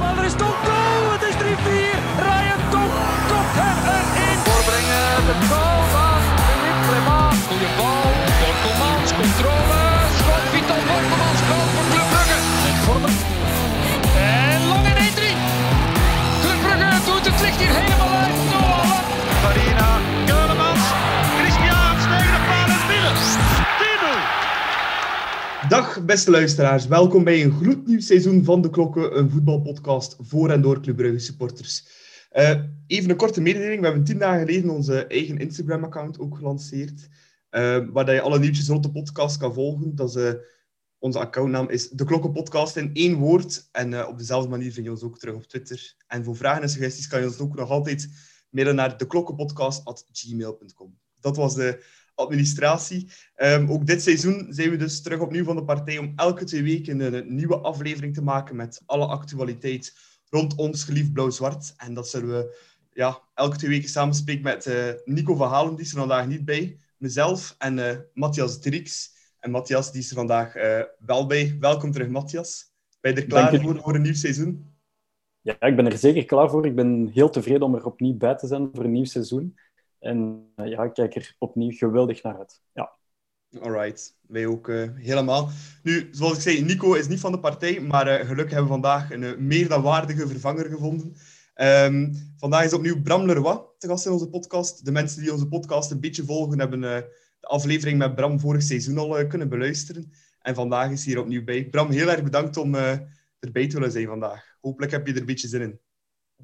Maar er is toch goal! Het is 3-4. Ryan Top kopt hem erin. Voorbrengen de goal van Philippe Clement. Goeie bal. Borkelmans, controle. Schot Vital Borkelmans, goal voor Club Brugge. Met Vormer. En lang in 1-3. Club Brugge doet het licht hier helemaal uit. Farina, Dag beste luisteraars, welkom bij een gloednieuw seizoen van De Klokken, een voetbalpodcast voor en door Club Brugge supporters. Eh, even een korte mededeling, we hebben tien dagen geleden onze eigen Instagram-account ook gelanceerd, eh, waar je alle nieuwtjes rond de podcast kan volgen. Dat is, eh, onze accountnaam is De Klokken Podcast in één woord en op dezelfde manier vind je ons ook terug op Twitter. En voor vragen en suggesties kan je ons ook nog altijd mailen naar deklokkenpodcast.gmail.com. Dat was de administratie. Ehm, ook dit seizoen zijn we dus terug opnieuw van de partij om elke twee weken een, nieuwe aflevering te maken met alle actualiteit rond ons geliefd blauw-zwart. En dat zullen we ja, elke twee weken samenspreken met eh, Nico van Halen, die is er vandaag niet bij, mezelf en eh, Matthias Drix. En Matthias die is er vandaag eh, wel bij. Welkom terug, Matthias. Ben je er klaar je. voor, voor een nieuw seizoen? Ja, ik ben er zeker klaar voor. Ik ben heel tevreden om er opnieuw bij te zijn voor een nieuw seizoen. En eh, ja, ik kijk er opnieuw geweldig naar uit. Ja. Alright, wij ook eh, helemaal. Nu, zoals ik zei, Nico is niet van de partij, maar eh, gelukkig hebben we vandaag een meer dan waardige vervanger gevonden. Ehm, vandaag is opnieuw Bram Leroy te gast in onze podcast. De mensen die onze podcast een beetje volgen, hebben de aflevering met Bram vorig seizoen al kunnen beluisteren. En vandaag is hij hier opnieuw bij. Bram, heel erg bedankt om erbij te willen zijn vandaag. Hopelijk heb je er een beetje zin in.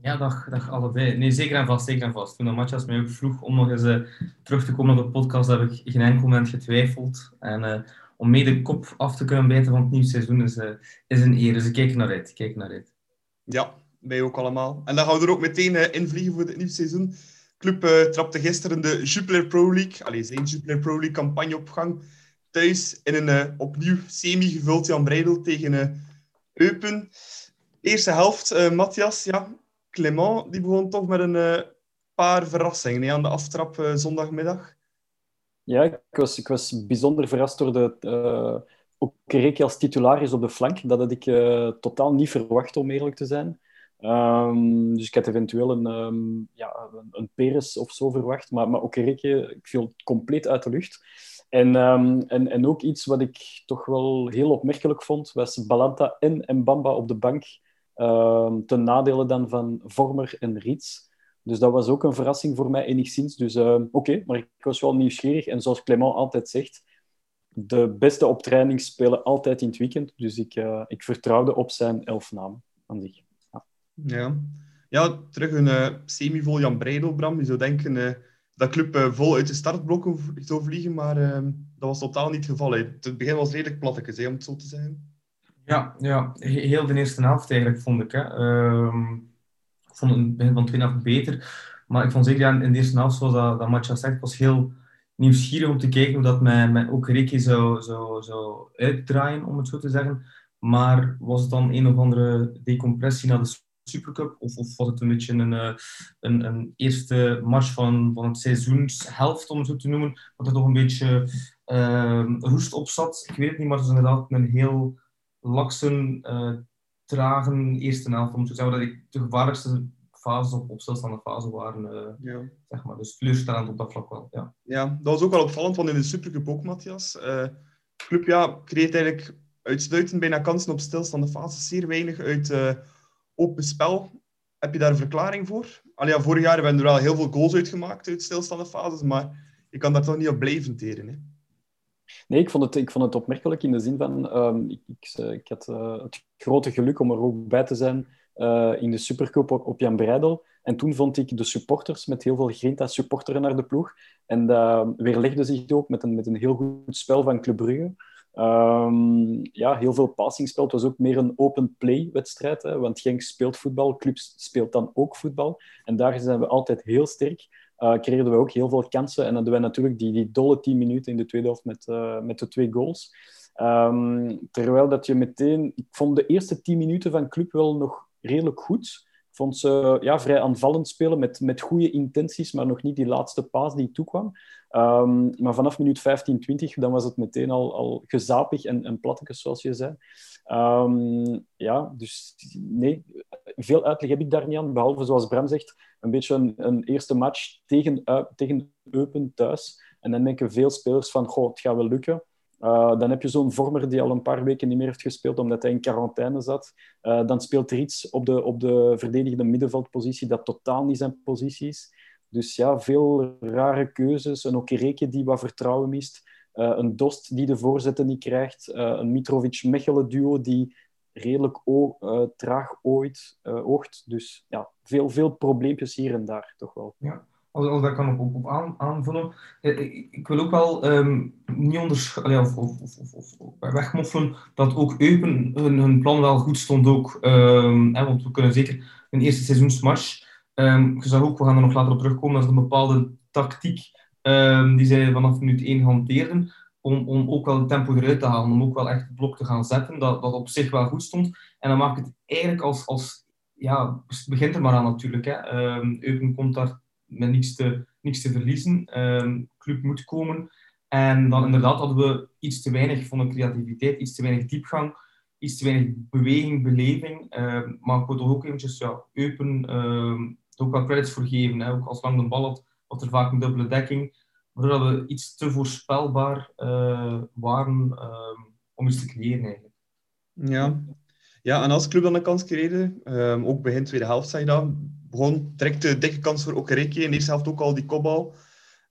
Ja, dag, dag allebei. Nee, zeker en vast, zeker en vast. Toen Matthias mij ook vroeg om nog eens eh, terug te komen op de podcast, heb ik geen enkel moment getwijfeld. En eh, om mee de kop af te kunnen bijten van het nieuwe seizoen is, eh, is een eer. Dus ik kijk naar uit. Kijk naar uit. Ja, wij ook allemaal. En dan gaan we er ook meteen eh, invliegen voor het nieuwe seizoen. Club trapte gisteren de Jupiler Pro League, allee, zijn Jupiler Pro League campagne op gang. Thuis in een opnieuw semi-gevuld Jan Breidel tegen Eupen. Eerste helft, Matthias, ja, Clement, die begon toch met een eh, paar verrassingen aan de aftrap eh, zondagmiddag. Ja, ik was, ik was bijzonder verrast door de uh, Okereke als titularis op de flank. Dat had ik eh, totaal niet verwacht, om eerlijk te zijn. Ehm, dus ik had eventueel een, ehm, ja, een, een Peres of zo verwacht. Maar, maar Okereke ik viel compleet uit de lucht. En, ehm, en, en ook iets wat ik toch wel heel opmerkelijk vond, was Balanta en Mbamba op de bank. Ehm, ten nadele dan van Vormer en Riets. Dus dat was ook een verrassing voor mij enigszins. Dus ehm, oké, maar ik was wel nieuwsgierig. En zoals Clement altijd zegt, de beste op spelen altijd in het weekend. Dus ik, eh, ik vertrouwde op zijn elf namen aan zich. Ja, ja terug een eh, semi-vol Jan Breidel, Bram. Je zou denken eh, dat club vol uit de startblokken zou vliegen, maar eh, dat was totaal niet het geval. Het begin was redelijk plattekes, om het zo te zeggen. Ja, ja, he- heel de eerste helft eigenlijk, vond ik. Hè. Ehm, ik vond het begin van de tweede helft beter. Maar ik vond zeker ja, in de eerste helft, zoals dat, dat Matja zegt, was heel nieuwsgierig om te kijken hoe dat met, met Okereke zou, zou, zou uitdraaien, om het zo te zeggen. Maar was het dan een of andere decompressie naar de Supercup? Of, of was het een beetje een, eh, een, een eerste match van, van het seizoenshelft, om het zo te noemen, dat er toch een beetje ehm, roest op zat? Ik weet het niet, maar het was inderdaad een heel lakse, eh trage eerste helft. Om te zeggen dat ik de gevaarlijkste fases op, op stilstaande fase waren. eh, Ja. zeg maar. Dus teleurstellend op dat vlak wel. Ja. ja, dat was ook wel opvallend, want in de Supercup ook, Matthias. Eh club ja, creëert eigenlijk uitsluitend bijna kansen op stilstaande fases. Zeer weinig uit open spel. Heb je daar een verklaring voor? Allee, ja, vorig jaar hebben we er wel heel veel goals uitgemaakt uit stilstaande fases, maar je kan daar toch niet op blijven teren. Hè? Nee, ik vond het, ik vond het opmerkelijk in de zin van... ehm, ik, ik, eh, ik had eh, het grote geluk om er ook bij te zijn eh, in de Supercup op, Jan Breidel. En toen vond ik de supporters met heel veel grinta supporteren naar de ploeg. En dat weerlegde zich ook met een, met een heel goed spel van Club Brugge. Ehm, ja, heel veel passingspel. Het was ook meer een open play wedstrijd. Hè, want Genk speelt voetbal, clubs speelt dan ook voetbal. En daar zijn we altijd heel sterk. Uh, creëerden we ook heel veel kansen. En hadden wij natuurlijk die, die dolle 10 minuten in de tweede helft met, uh, met de twee goals. Um, terwijl dat je meteen... Ik vond de eerste 10 minuten van club wel nog redelijk goed. Ik vond ze ja, vrij aanvallend spelen met, met goede intenties, maar nog niet die laatste paas die toekwam. Um, maar vanaf minuut 15, 20, dan was het meteen al, al gezapig en, en plattekes, zoals je zei. Um, ja, dus nee, veel uitleg heb ik daar niet aan, behalve zoals Bram zegt, een beetje een, een eerste match tegen, uh, tegen Eupen thuis. En dan denken veel spelers van, goh, het gaat wel lukken. Uh, dan heb je zo'n vormer die al een paar weken niet meer heeft gespeeld omdat hij in quarantaine zat. Uh, dan speelt er iets op de, op de verdedigende middenveldpositie dat totaal niet zijn positie is. Dus ja, veel rare keuzes. Een Okereke die wat vertrouwen mist. Uh, een Dost die de voorzetten niet krijgt. een Mitrovic-Mechelen-duo die redelijk traag ooit, oogt. Dus ja, veel, veel probleempjes hier en daar toch wel. Ja als, als dat kan op, op aan, aanvullen. Eh, ik, wil ook wel um, niet onderschatten of, of, of, of, dat ook Eupen hun, plan wel goed stond ook. Um, hè, want we kunnen zeker een eerste seizoensmatch. Um, je ook, we gaan er nog later op terugkomen, dat is een bepaalde tactiek die zij vanaf minuut 1 hanteerden. Om, om ook wel het tempo eruit te halen, om ook wel echt het blok te gaan zetten, dat, dat op zich wel goed stond. En dan maakt het eigenlijk als, als ja, het begint er maar aan natuurlijk. Hè. Eupen komt daar met niks te, niks te verliezen. Um, club moet komen. En dan inderdaad hadden we iets te weinig van de creativiteit, iets te weinig diepgang, iets te weinig beweging, beleving. Maar ik wil toch ook eventjes ja, Eupen um, ook wel credits voor geven. Hè. Ook als lang de bal had, had er vaak een dubbele dekking. Waardoor we iets te voorspelbaar uh, waren om iets te creëren eigenlijk. Ja. ja, en als club dan een kans kregen, ook begin tweede helft zei je dat, begon direct de dikke kans voor Okereke. In de eerste helft ook al die kopbal.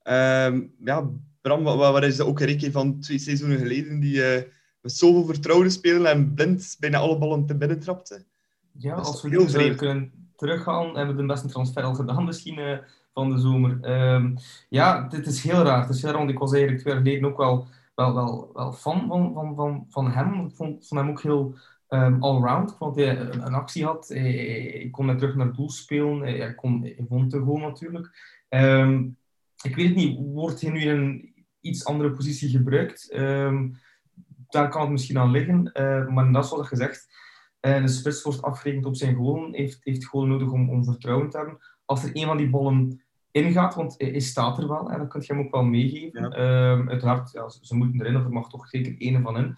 Um, ja, Bram, wat, wat is de Okereke van twee seizoenen geleden die uh, met zoveel vertrouwen spelen en blind bijna alle ballen te binnen trapte? Ja, als we heel kunnen teruggaan, hebben we de beste transfer al gedaan misschien uh, van de zomer. Um, ja, dit is heel raar. Het is heel raar, want ik was eigenlijk twee jaar geleden ook wel, wel, wel, wel fan van, van, van, van hem. Ik vond, vond hem ook heel um, allround. Ik vond hij een, een actie had. Ik kon met terug naar het doel spelen. Hij, kon, hij vond de goal natuurlijk. Um, ik weet het niet, wordt hij nu in een iets andere positie gebruikt? Daar kan het misschien aan liggen. Maar dat is wat gezegd. Uh, de spits wordt afgerekend op zijn goal. Heeft, heeft goal nodig om, om vertrouwen te hebben. Als er een van die ballen ingaat, want hij staat er wel en dan kun je hem ook wel meegeven. Ja. Um, uiteraard, ja, ze moeten erin, of er mag toch zeker één van in.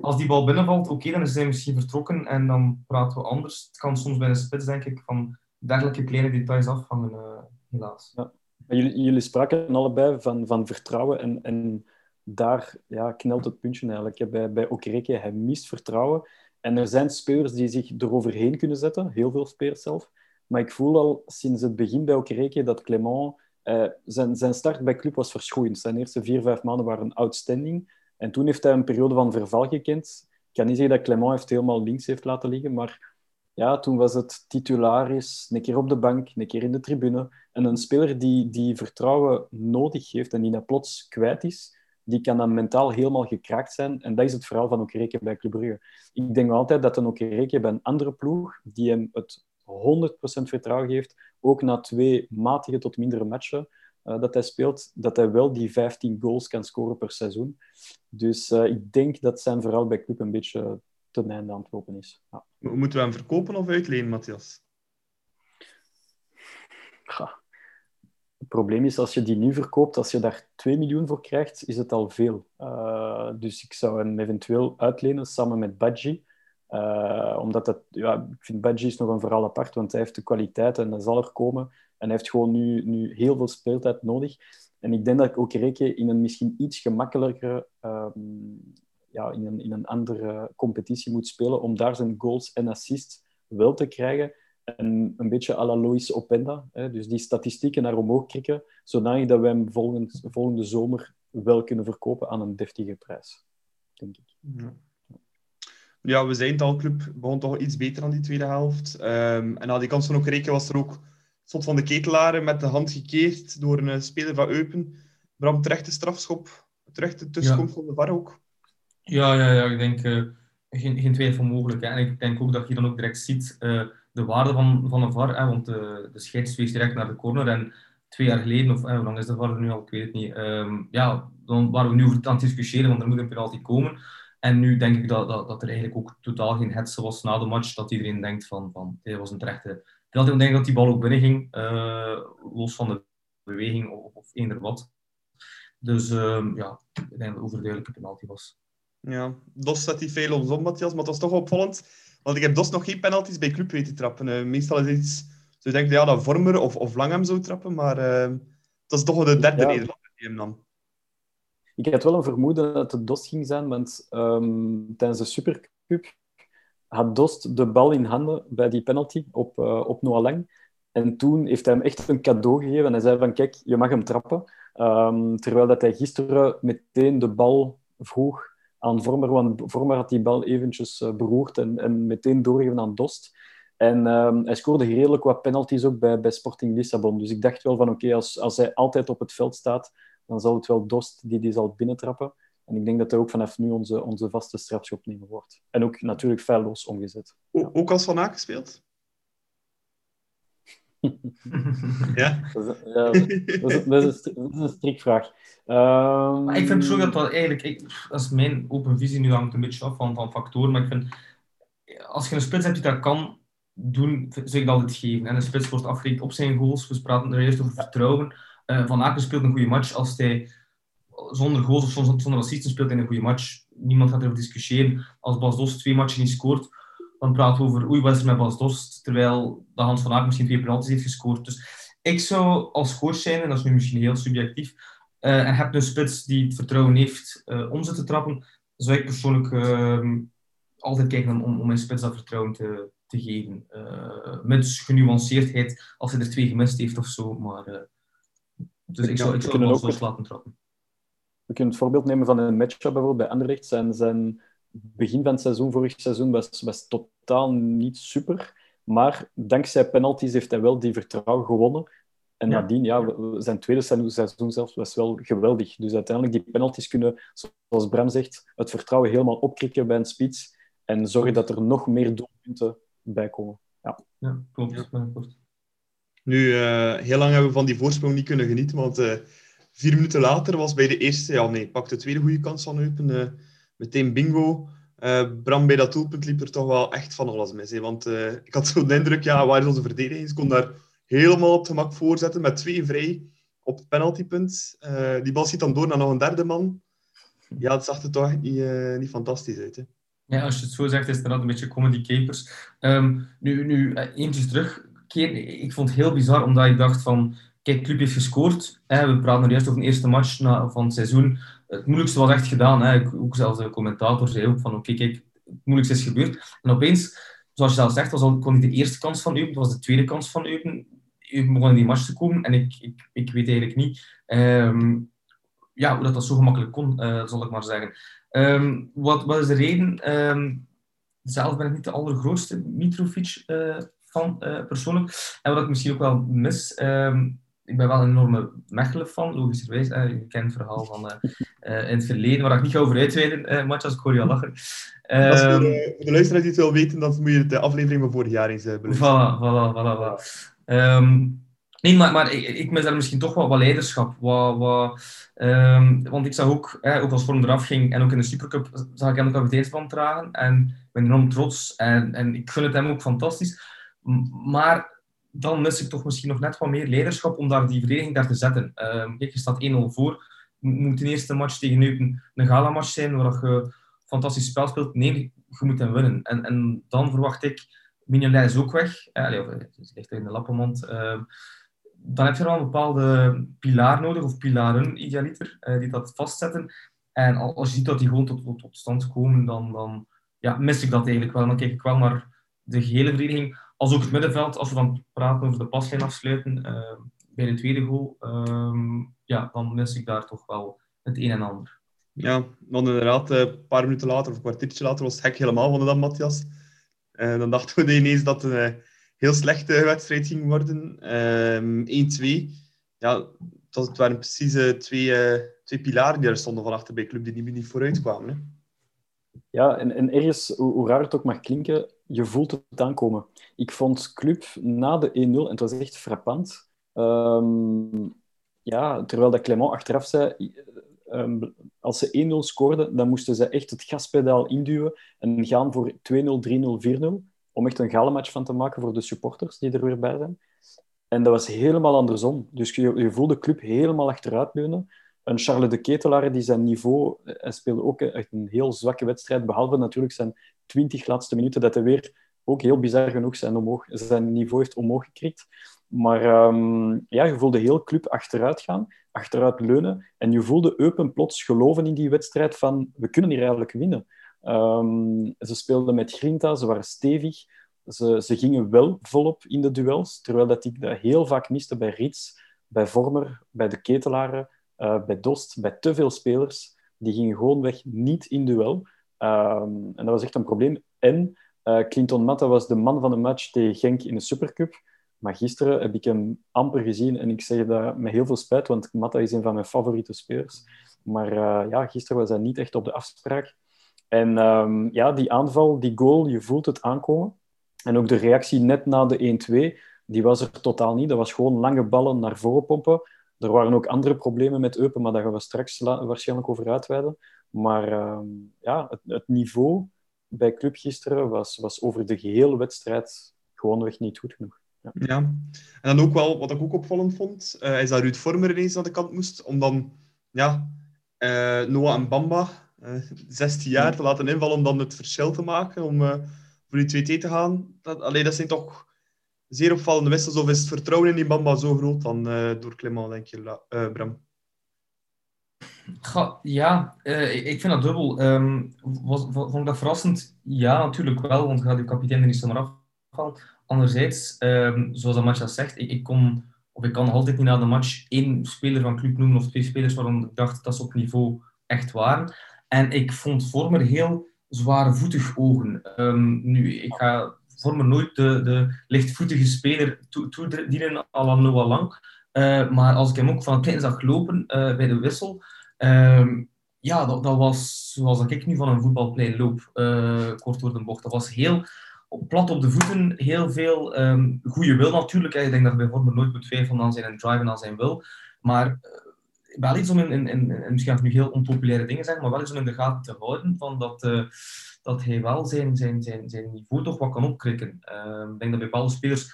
Als die bal binnenvalt, oké, okay, dan is hij misschien vertrokken en dan praten we anders. Het kan soms bij de spits, denk ik, van dergelijke kleine details afhangen, uh, helaas. Ja. Jullie, jullie spraken allebei van, van vertrouwen en, en daar ja, knelt het puntje eigenlijk. Bij, bij Okereke, hij mist vertrouwen. En er zijn spelers die zich eroverheen kunnen zetten, heel veel spelers zelf. Maar ik voel al sinds het begin bij Okereke dat Clement... Uh, zijn, zijn start bij club was verschoeiend. Zijn eerste vier, vijf maanden waren outstanding. En toen heeft hij een periode van verval gekend. Ik kan niet zeggen dat Clement heeft helemaal links heeft laten liggen, maar ja, toen was het titularis, een keer op de bank, een keer in de tribune. En een speler die, die vertrouwen nodig heeft en die dat plots kwijt is, die kan dan mentaal helemaal gekraakt zijn. En dat is het verhaal van Okereke bij Club Brugge. Ik denk altijd dat een Okereke bij een andere ploeg, die hem het 100% vertrouwen geeft, ook na twee matige tot mindere matchen uh, dat hij speelt, dat hij wel die 15 goals kan scoren per seizoen. Dus uh, ik denk dat zijn verhaal bij club een beetje ten einde aan het lopen is. Ja. Moeten we hem verkopen of uitlenen, Matthias? Ja. Het probleem is, als je die nu verkoopt, als je daar 2 miljoen voor krijgt, is het al veel. Uh, dus ik zou hem eventueel uitlenen samen met Badji. Uh, omdat dat, ja, ik vind Badji is nog een verhaal apart, want hij heeft de kwaliteit en dat zal er komen. En hij heeft gewoon nu, nu heel veel speeltijd nodig. En ik denk dat ik ook reken in een misschien iets gemakkelijkere, um, ja, in, een, in een andere competitie moet spelen om daar zijn goals en assists wel te krijgen. En een beetje à la Lois Openda. Hè, dus die statistieken naar omhoog krikken, zodanig dat we hem volgend, volgende zomer wel kunnen verkopen aan een deftige prijs. Denk ik. Ja, we zijn het al, club begon toch iets beter aan die tweede helft. Um, en na die kans van ook rekenen was er ook soort van de ketelaren met de hand gekeerd door een eh, speler van Eupen. Bram, terecht de strafschop, terecht de tussenkomst van de VAR ook. Ja, ja, ja ik denk uh, geen, geen twijfel mogelijk. Hè. En ik denk ook dat je dan ook direct ziet uh, de waarde van, van een VAR. Hè, want de, de scheids wees direct naar de corner. En twee jaar geleden, of hoe lang is de VAR nu al, ik weet het niet. Um, ja, dan waren we nu over aan het discussiëren, want er moet een penalty komen. En nu denk ik dat, dat, dat er eigenlijk ook totaal geen hetze was na de match. Dat iedereen denkt van, van dit was een terechte ik denk dat die bal ook binnen ging, uh, los van de beweging of, of eender wat. Dus uh, ja, ik denk dat het overduidelijke penalty was. Ja, Dos zet die veel om, Matthias, maar het was toch opvallend. Want ik heb dus nog geen penalties bij club weten trappen. Uh, meestal is het iets... Zo denk je, ja, dat Vormer of, of Langham zou trappen, maar uh, dat is toch wel de derde ja. Nederlander die hem dan. Ik had wel een vermoeden dat het Dost ging zijn, want um, tijdens de Supercup had Dost de bal in handen bij die penalty op, uh, op Noah Lang. En toen heeft hij hem echt een cadeau gegeven. En hij zei van, kijk, je mag hem trappen. Um, terwijl dat hij gisteren meteen de bal vroeg aan Vormer. Want Vormer had die bal eventjes uh, beroerd en, en meteen doorgegeven aan Dost. En um, hij scoorde redelijk wat penalties ook bij, bij Sporting Lissabon. Dus ik dacht wel van, oké, als, als hij altijd op het veld staat, dan zal het wel Dost die die zal binnentrappen. En ik denk dat hij ook vanaf nu onze, onze vaste strafschopnemer wordt. En ook natuurlijk feilloos omgezet. O, ook als Van Aken gespeeld? ja? Dat is, ja, dat is, dat is, dat is een strikvraag. Um... Maar ik vind persoonlijk dat wel eigenlijk... Ik, dat is mijn open visie, nu hangt een beetje af van, van factoren, maar ik vind... Als je een spits hebt die dat kan doen, zou ik dat altijd geven. En een spits wordt afgerekend op zijn goals. We praten er eerst over vertrouwen. Uh, van Aken speelt een goede match. Als hij zonder goals of zonder, assisten speelt in een goede match, niemand gaat erover discussiëren. Als Bas Dost twee matchen niet scoort, dan praten we over oei, wat is er met Bas Dost? Terwijl de Hans van Aken misschien twee penalties heeft gescoord. Dus ik zou als coach zijn, en dat is nu misschien heel subjectief, uh, en heb een spits die het vertrouwen heeft uh, om ze te trappen, zou ik persoonlijk uh, altijd kijken om, om mijn spits dat vertrouwen te, te geven. Met genuanceerdheid, als hij er twee gemist heeft of zo. Maar, dus ik zou, ik zou ook laten trappen. We kunnen het voorbeeld nemen van een matchup bijvoorbeeld bij Anderlecht. Zijn, zijn begin van het seizoen, vorig seizoen, was, was totaal niet super. Maar dankzij penalties heeft hij wel die vertrouwen gewonnen. En ja. nadien, ja, zijn tweede seizoen zelfs was wel geweldig. Dus uiteindelijk, die penalties kunnen, zoals Bram zegt, het vertrouwen helemaal opkrikken bij een spits. En zorgen dat er nog meer doelpunten bij komen. Ja, ja klopt. Ja. Nu, uh, heel lang hebben we van die voorsprong niet kunnen genieten, want uh, vier minuten later was bij de eerste, ja nee, pakte de tweede goede kans van Eupen, uh, meteen bingo. Bram, bij dat doelpunt liep er toch wel echt van alles mis. Hè? Want ik had zo de indruk, ja, waar is onze verdediging? Ze kon daar helemaal op het gemak voorzetten met twee vrij op het penaltypunt. die bal ziet dan door naar nog een derde man. Ja, het zag er toch niet, niet fantastisch uit. Hè? Ja, als je het zo zegt, is het een beetje comedy capers. Um, nu, nu eentjes terug ik vond het heel bizar, omdat ik dacht van... Kijk, club heeft gescoord. Hè, we praten er juist over de eerste match van het seizoen. Het moeilijkste was echt gedaan. Hè. Ook zelfs de commentator zei ook van... Oké, kijk, het moeilijkste is gebeurd. En opeens, zoals je zelf zegt, was al, kon niet de eerste kans van Eupen. Het was de tweede kans van Eupen. Eupen begon in die match te komen. En ik, ik, ik weet eigenlijk niet... Um, ja, hoe dat, dat zo gemakkelijk kon, uh, zal ik maar zeggen. Um, wat, wat is de reden? Um, zelf ben ik niet de allergrootste Mitrovic uh, van uh, persoonlijk. En wat ik misschien ook wel mis, um, ik ben wel een enorme Mechelen-fan, logischerwijs. Je kent het verhaal van uh, in het verleden, waar ik niet ga over uitweiden, uh, Matjas, ik hoor je al lachen. Um, Als voor, de luisteraars die het wel weten, dan moet je de aflevering van vorig jaar eens beluisteren. Voilà, voilà, voilà. voilà. Um, nee, maar, maar ik, ik mis daar misschien toch wel wat leiderschap. Wat, wat, um, want ik zag ook, ook als vorm eraf ging en ook in de Supercup, zag ik hem de kapiteinsband dragen. En ik ben enorm trots en, en ik vind het hem ook fantastisch. Maar dan mis ik toch misschien nog net wat meer leiderschap om daar die verdediging daar te zetten. Uh, kijk, je staat 1-0 voor. Moet de eerste match tegen een gala-match zijn waar je fantastisch spel speelt? Nee, je moet hem winnen. En, en dan verwacht ik, Mignolet is ook weg. Eh, of, het ligt in de lappenmand. Uh, dan heb je wel een bepaalde pilaar nodig, of pilaren, idealiter, uh, die dat vastzetten. En als je ziet dat die gewoon tot, tot, stand komen, dan, dan ja, mis ik dat eigenlijk wel. Dan kijk ik wel naar de gehele verdediging als ook het middenveld, als we dan praten over de paslijn afsluiten uh, bij de tweede goal, uh, ja, dan mis ik daar toch wel het een en ander. Ja, dan inderdaad, eh, een paar minuten later of een kwartiertje later was het hek helemaal van dan Matthias. Uh, dan dachten we ineens dat het een heel slechte wedstrijd ging worden. 1-2. Ehm, ja, het, was, het waren precies twee, twee pilaren die er stonden van achter bij de club die niet, niet vooruit kwamen. Hè. Ja, en, en ergens, hoe, hoe raar het ook mag klinken, je voelt het aankomen. Ik vond Club na de 1-0, en het was echt frappant, um, ja, terwijl dat Clement achteraf zei, um, als ze 1-0 scoorden, dan moesten ze echt het gaspedaal induwen en gaan voor 2-0, 3-0, 4-0, om echt een galematch van te maken voor de supporters die er weer bij zijn. En dat was helemaal andersom. Dus je, je voelde Club helemaal achteruit leunen. Een Charles de Ketelaar die zijn niveau... Hij speelde ook echt een heel zwakke wedstrijd, behalve natuurlijk zijn twintig laatste minuten dat hij weer, ook heel bizar genoeg, zijn, omhoog, zijn niveau heeft omhoog gekrikt. Maar ehm, ja, je voelde heel club achteruit gaan, achteruit leunen. En je voelde Eupen plots geloven in die wedstrijd van we kunnen hier eigenlijk winnen. Ehm, ze speelden met Grinta, ze waren stevig. Ze, ze gingen wel volop in de duels, terwijl dat ik dat heel vaak miste bij Rits, bij Vormer, bij de Ketelaren, uh, bij Dost, bij te veel spelers. Die gingen gewoonweg niet in duel. Ehm, en dat was echt een probleem. En uh, Clinton Matta was de man van de match tegen Genk in de Supercup. Maar gisteren heb ik hem amper gezien en ik zeg dat met heel veel spijt, want Matta is een van mijn favoriete spelers. Maar uh, ja, gisteren was hij niet echt op de afspraak. En um, ja, die aanval, die goal, je voelt het aankomen. En ook de reactie net na de 1-2, die was er totaal niet. Dat was gewoon lange ballen naar voren pompen. Er waren ook andere problemen met Eupen, maar daar gaan we straks waarschijnlijk over uitweiden. Maar uh, ja, het, het, niveau bij Club gisteren was, was over de gehele wedstrijd gewoonweg niet goed genoeg. Ja. ja. en dan ook wel, wat ik ook opvallend vond, uh, is dat Ruud Vormer ineens aan de kant moest, om dan ja, uh, Noah en Bamba, uh, eh, 16 jaar, te laten invallen om dan het verschil te maken, om voor die 2T te gaan. Dat, allee, dat zijn toch zeer opvallende wissels. Of is het vertrouwen in die Bamba zo groot dan door Clement, denk je, Bram? Ja, ik vind dat dubbel. Was, vond ik dat verrassend? Ja, natuurlijk wel, want gaat die kapitein er niet zomaar afvallen. Anderzijds, um, zoals Amatja zegt, ik, ik, kon, of ik kan altijd niet na de match één speler van club noemen of twee spelers waarvan ik dacht dat ze op niveau echt waren. En ik vond Vormer heel zwaarvoetig ogen. Um, nu, ik ga Vormer nooit de, de lichtvoetige speler toedienen to à la Noah Lang. Uh, maar als ik hem ook van het plein zag lopen uh, bij de wissel, um, ja, dat, dat, was zoals ik nu van een voetbalplein loop, uh, kort door de bocht. Dat was heel plat op de voeten, heel veel um, goede wil natuurlijk. Ik denk dat bij Vormer nooit moet twijfelen aan zijn drive en aan zijn wil. Maar wel iets om in, in, in, misschien nu heel onpopulaire dingen zijn, maar wel iets om in de gaten te houden van dat, dat hij wel zijn, zijn, zijn, zijn niveau toch wat kan opkrikken. Uh, ik denk dat bij bepaalde spelers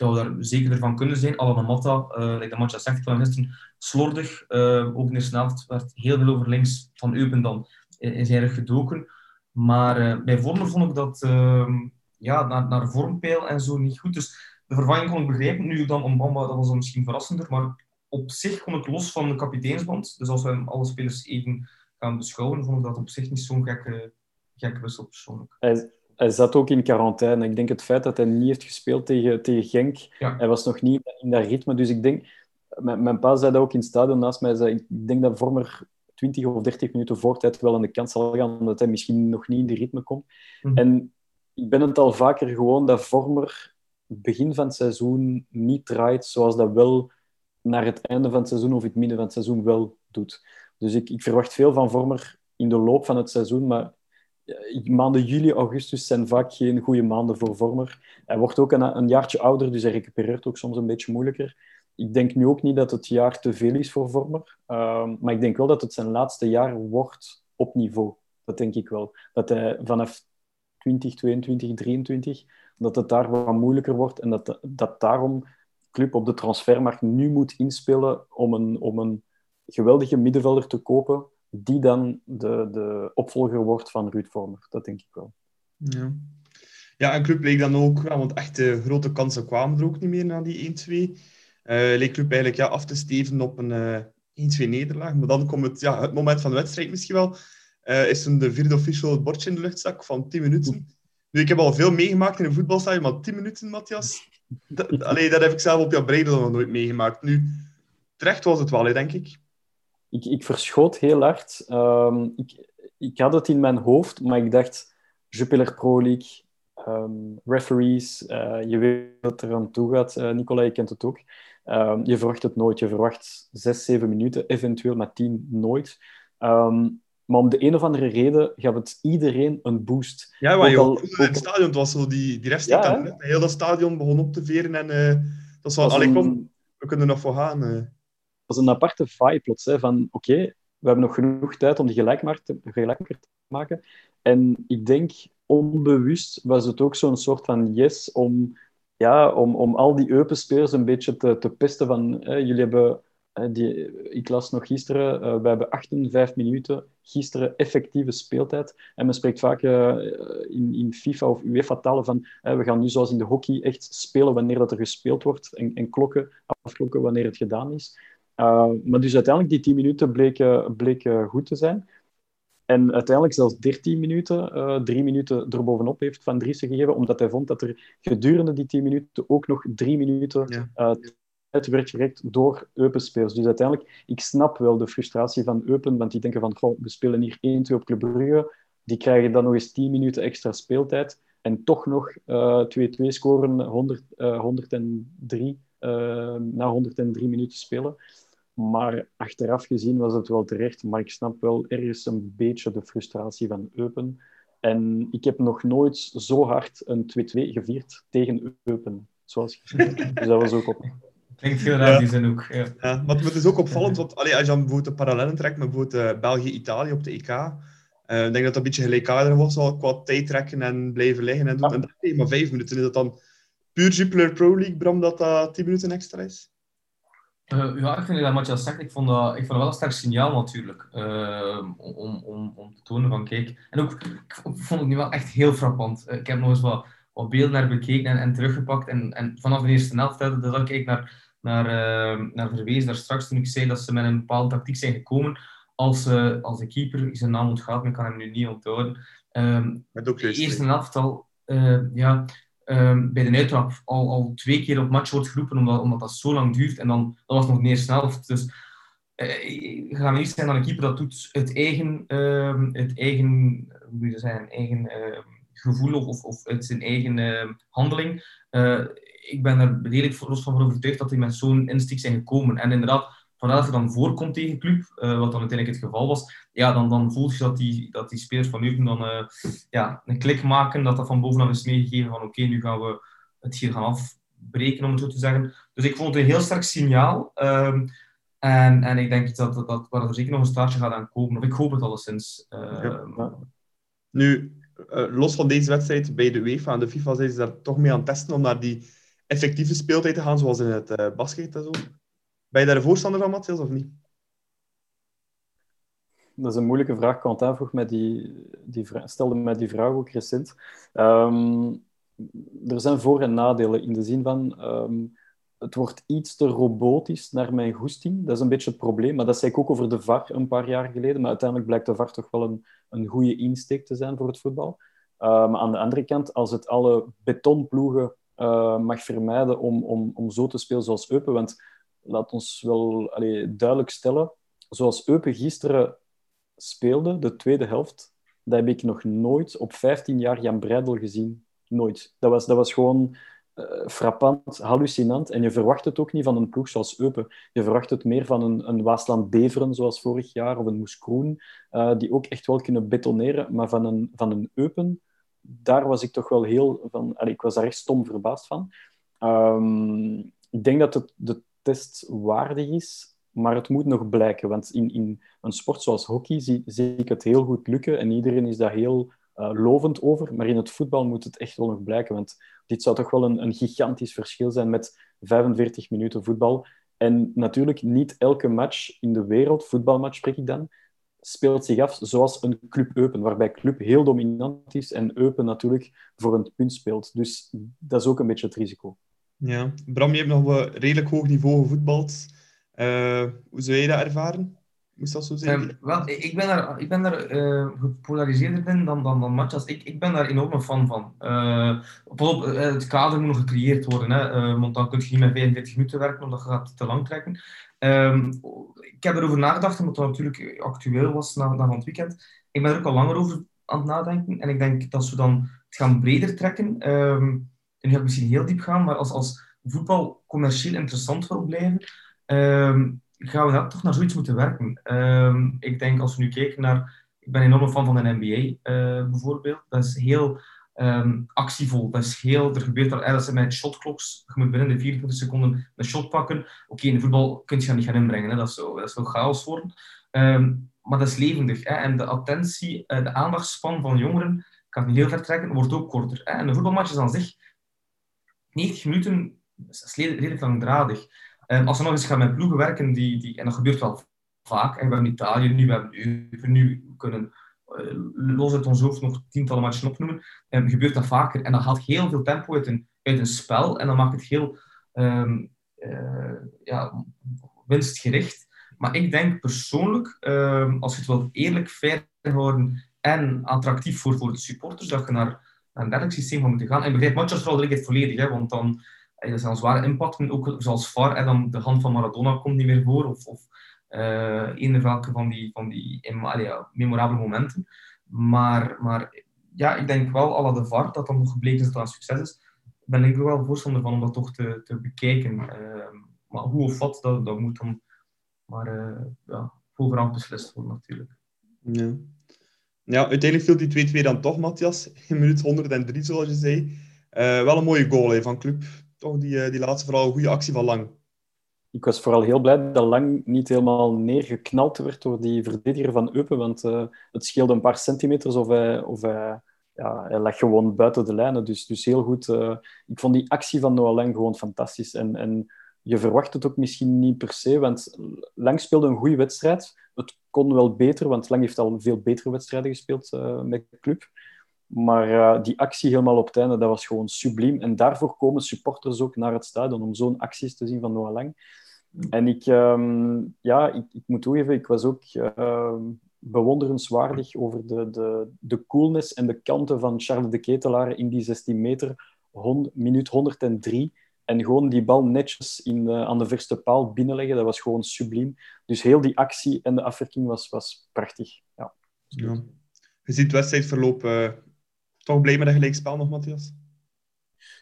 dat we daar zeker ervan kunnen zijn. Alan Matta, uh, like de match zegt van gisteren, slordig. Uh, ook in de werd heel veel over links van Eupen dan in, in zijn rug gedoken. Maar uh, bij Vormer vond ik dat uh, ja, naar, naar vormpeil en zo niet goed. Dus de vervanging kon ik begrijpen. Nu dan Ombamba, dat was dan misschien verrassender. Maar op zich kon ik los van de kapiteinsband. Dus als we alle spelers even gaan beschouwen, vond ik dat op zich niet zo'n gekke, gekke wissel persoonlijk. Hij, zat ook in quarantaine. Ik denk het feit dat hij niet heeft gespeeld tegen, tegen Genk, ja. hij was nog niet in dat ritme. Dus ik denk, mijn, mijn pa zei dat ook in het stadion naast mij, zei, ik denk dat Vormer 20 of 30 minuten voor tijd wel aan de kant zal gaan, omdat hij misschien nog niet in de ritme komt. Mm. En ik ben het al vaker gewoon dat Vormer begin van het seizoen niet draait zoals dat wel naar het einde van het seizoen of het midden van het seizoen wel doet. Dus ik, ik verwacht veel van Vormer in de loop van het seizoen, maar maanden juli, augustus zijn vaak geen goede maanden voor Vormer. Hij wordt ook een, een jaartje ouder, dus hij recupereert ook soms een beetje moeilijker ik denk nu ook niet dat het jaar te veel is voor Vormer. Uh, maar ik denk wel dat het zijn laatste jaar wordt op niveau. Dat denk ik wel. Dat hij vanaf 2022, 2023, dat het daar wat moeilijker wordt. En dat, dat daarom club op de transfermarkt nu moet inspelen om een, om een geweldige middenvelder te kopen, die dan de, de opvolger wordt van Ruud Vormer. Dat denk ik wel. Ja. Ja, en club leek dan ook, want echt grote kansen kwamen er ook niet meer na die 1-2 uh, leek Club eigenlijk ja, af te steven op een uh, eh, 1-2 nederlaag. Maar dan komt het, ja, het moment van de wedstrijd misschien wel. Is toen de vierde official het bordje in de luchtzak van 10 minuten. Nu, ik heb al veel meegemaakt in een voetbalstadion, maar 10 minuten, Matthias, dat, allee, dat heb ik zelf op jouw breedel nog nooit meegemaakt. Nu, terecht was het wel, denk ik. Ik, ik verschoot heel hard. Um, ik, ik had het in mijn hoofd, maar ik dacht, Jupiler Pro League, um, referees, uh, je weet wat er aan toe gaat. Uh, Nicola, je kent het ook. Um, je verwacht het nooit. Je verwacht zes, zeven minuten, eventueel met tien nooit. Um, maar om de een of andere reden gaf het iedereen een boost. Ja, maar ook, in het stadion, het was zo die, die rest ja, dan, heel dat stadion begon op te veren en uh, dat was wel, kom, we kunnen er nog voor gaan. Was een aparte vibe plots, hè, van oké, we hebben nog genoeg tijd om die gelijkmaker te, te maken. En ik denk, onbewust was het ook zo'n soort van yes om ja, om, om al die Eupen-spelers een beetje te, te pesten van jullie hebben die, ik las nog gisteren, uh, we hebben 58 minuten gisteren effectieve speeltijd. En men spreekt vaak uh, in, in FIFA of UEFA-talen van we gaan nu zoals in de hockey echt spelen wanneer dat er gespeeld wordt en, en klokken afklokken wanneer het gedaan is. Maar dus uiteindelijk, die 10 minuten bleken, bleken goed te zijn. En uiteindelijk zelfs 13 minuten, uh, drie minuten erbovenop heeft Van Driessen gegeven, omdat hij vond dat er gedurende die 10 minuten ook nog drie minuten ja. uh, tijd werd gerekt door Eupen-spelers. Dus uiteindelijk, ik snap wel de frustratie van Eupen, want die denken van, goh, we spelen hier 1-2 op Club Brugge, die krijgen dan nog eens 10 minuten extra speeltijd en toch nog 2-2 uh, scoren, 100, 103, na 103 minuten spelen. Maar achteraf gezien was het wel terecht. Maar ik snap wel ergens een beetje de frustratie van Eupen. En ik heb nog nooit zo hard een 2-2 gevierd tegen Eupen. Zoals gezien. Dus dat was ook op. Klinkt heel raar, ja. die zin ook. Ja. ja. maar het is ook opvallend, want allee, als je dan bijvoorbeeld de parallellen trekt met bijvoorbeeld uh, België-Italië op de EK, uh, ik denk dat dat een beetje gelijkaardig was, al qua tijd trekken en blijven liggen en doen. Ja. En dat is maar vijf minuten. Is dat dan puur Jupiler Pro League, Bram, dat dat tien minuten extra is? Uh, ja, ik vind dat Matthias zegt, ik vond dat, ik vond dat wel een sterk signaal natuurlijk. Uh, om, om, om te tonen van kijk. En ook, ik vond het nu wel echt heel frappant. Uh, ik heb nog eens wat, wat beelden naar bekeken en, en teruggepakt. En, en vanaf de eerste helft, dat ik eigenlijk naar, naar, naar verwezen daar straks toen ik zei dat ze met een bepaalde tactiek zijn gekomen. Als, als de keeper, zijn naam ontgaat, maar ik kan hem nu niet onthouden. Um, de eerste helft al, ja, um, bij de uittrap al, al twee keer op match wordt geroepen, omdat, omdat dat zo lang duurt. En dan dat was nog meer snel. Dus uh, gaan we niet zijn dan een keeper dat doet het eigen, het eigen, hoe moet eigen uh, gevoel of, of, uit zijn eigen handeling. Eh, ik ben er redelijk van overtuigd dat hij met zo'n insteek zijn gekomen. En inderdaad, Vandaar dat dan voorkomt tegen club, uh, wat dan uiteindelijk het geval was, ja, dan, dan voel je dat die, dat die spelers van Eupen dan uh, ja, een klik maken, dat dat van bovenaf is meegegeven van oké, nu gaan we het hier gaan afbreken, om het zo te zeggen. Dus ik vond het een heel sterk signaal. Um, en, en ik denk dat, dat, dat er zeker nog een staartje gaat aan komen. Of ik hoop het alleszins. Uh. Nu, los van deze wedstrijd bij de UEFA en de FIFA zijn ze daar toch mee aan het testen om naar die effectieve speeltijd te gaan, zoals in het basket en zo. Ben je daar een voorstander van, Matthias, of niet? Dat is een moeilijke vraag. Quentin vroeg met die, die stelde mij die vraag ook recent. Um, er zijn voor- en nadelen in de zin van... Um, het wordt iets te robotisch naar mijn goesting. Dat is een beetje het probleem. Maar dat zei ik ook over de VAR een paar jaar geleden. Maar uiteindelijk blijkt de VAR toch wel een, een goede insteek te zijn voor het voetbal. Maar aan de andere kant, als het alle betonploegen uh, mag vermijden om, om, om zo te spelen zoals Eupen... Want laat ons wel duidelijk stellen, zoals Eupen gisteren speelde, de tweede helft, dat heb ik nog nooit op 15 jaar Jan Breidel gezien. Nooit. Dat was, dat was gewoon uh, frappant, hallucinant. En je verwacht het ook niet van een ploeg zoals Eupen. Je verwacht het meer van een, een Waasland-Beveren zoals vorig jaar, of een Moeskroen, uh, die ook echt wel kunnen betoneren. Maar van een, van een Eupen, daar was ik toch wel heel van... Allee, ik was daar echt stom verbaasd van. Um, ik denk dat het, de test waardig is, maar het moet nog blijken. Want in, in een sport zoals hockey zie, ik het heel goed lukken en iedereen is daar heel uh, lovend over. Maar in het voetbal moet het echt wel nog blijken. Want dit zou toch wel een, een gigantisch verschil zijn met 45 minuten voetbal. En natuurlijk, niet elke match in de wereld, voetbalmatch spreek ik dan, speelt zich af zoals een Club Eupen, waarbij Club heel dominant is en Eupen natuurlijk voor een punt speelt. Dus dat is ook een beetje het risico. Ja. Bram, je hebt nog een redelijk hoog niveau gevoetbald. Uh, hoe zou je dat ervaren? Moest dat zo zijn? Um, wel, ik ben daar, ik ben daar uh, gepolariseerder in dan, dan, dan. Ik, ik ben daar enorm een fan van. Uh, op, het kader moet nog gecreëerd worden, hè, want dan kun je niet met 45 minuten werken, omdat je gaat te lang trekken. Um, ik heb erover nagedacht, omdat het natuurlijk actueel was na, na het weekend. Ik ben er ook al langer over aan het nadenken. En ik denk dat we dan het gaan breder trekken. Um, en nu ga ik misschien heel diep gaan, maar als, als voetbal commercieel interessant wil blijven, um, gaan we dat toch naar zoiets moeten werken. Um, ik denk als we nu kijken naar, ik ben enorm fan van de NBA eh, bijvoorbeeld, dat is heel um, actievol, dat is heel, er gebeurt daar, dat met shotclocks, je moet binnen de 24 seconden een shot pakken. Oké, in voetbal kun je dat niet gaan inbrengen, hè. Dat, is zo, dat chaos worden. maar dat is levendig. Hè. En de attentie, uh, de aandachtspan van jongeren, kan niet heel ver trekken, wordt ook korter. Hè. En de voetbalmatches aan zich 90 minuten is redelijk langdradig. Als ze nog eens gaan met ploegen werken, die, die, en dat gebeurt wel vaak, en we hebben Italië nu, we hebben nu, kunnen uh, los uit ons hoofd nog tientallen matchen opnoemen, um, gebeurt dat vaker. En dat haalt heel veel tempo uit een, uit een spel en dan maakt het heel um, uh, ja, winstgericht. Maar ik denk persoonlijk, als je het wilt eerlijk, fair houden en attractief voor, voor de supporters, dat je naar, naar een dergelijk systeem gaat moeten gaan. En begrijp Manchester het volledig, hè, want dan er zijn zware impacten, ook zoals VAR, en dan de hand van Maradona komt niet meer voor, of, of uh, een welke van die, van die memorabele momenten. Maar, maar ja, ik denk wel, alle de VAR, dat dan nog gebleken is dat dat een succes is, ben ik er wel voorstander van om dat toch te, te bekijken. Uh, maar hoe of wat, dat, dat moet dan maar uh, ja, vooraf beslist worden natuurlijk. Ja. Ja, uiteindelijk viel die 2-2 dan toch, Matthias. In minuut 103, zoals je zei. Uh, wel een mooie goal hè, van Club. Toch die, die laatste vooral een goede actie van Lang ik was vooral heel blij dat Lang niet helemaal neergeknald werd door die verdediger van Eupen, want uh, het scheelde een paar centimeters of hij, of hij, ja, hij lag gewoon buiten de lijnen. Dus, dus heel goed. Ik vond die actie van Noah Lang gewoon fantastisch. En, en je verwacht het ook misschien niet per se, want Lang speelde een goede wedstrijd. Het kon wel beter, want Lang heeft al veel betere wedstrijden gespeeld uh, met de club. Maar uh, die actie helemaal op het einde, dat was gewoon subliem. En daarvoor komen supporters ook naar het stadion om zo'n acties te zien van Noah Lang. En ik, um, ja, ik, ik, moet toegeven, ik was ook uh, bewonderenswaardig over de, de, de coolness en de kanten van Charles de Ketelaar in die 16 meter, minuut 103. En gewoon die bal netjes in, aan de verste paal binnenleggen, dat was gewoon subliem. Dus heel die actie en de afwerking was, was prachtig. Ja. ja. Je ziet het wedstrijdverloop uh, toch blij met een gelijkspel nog, Matthias?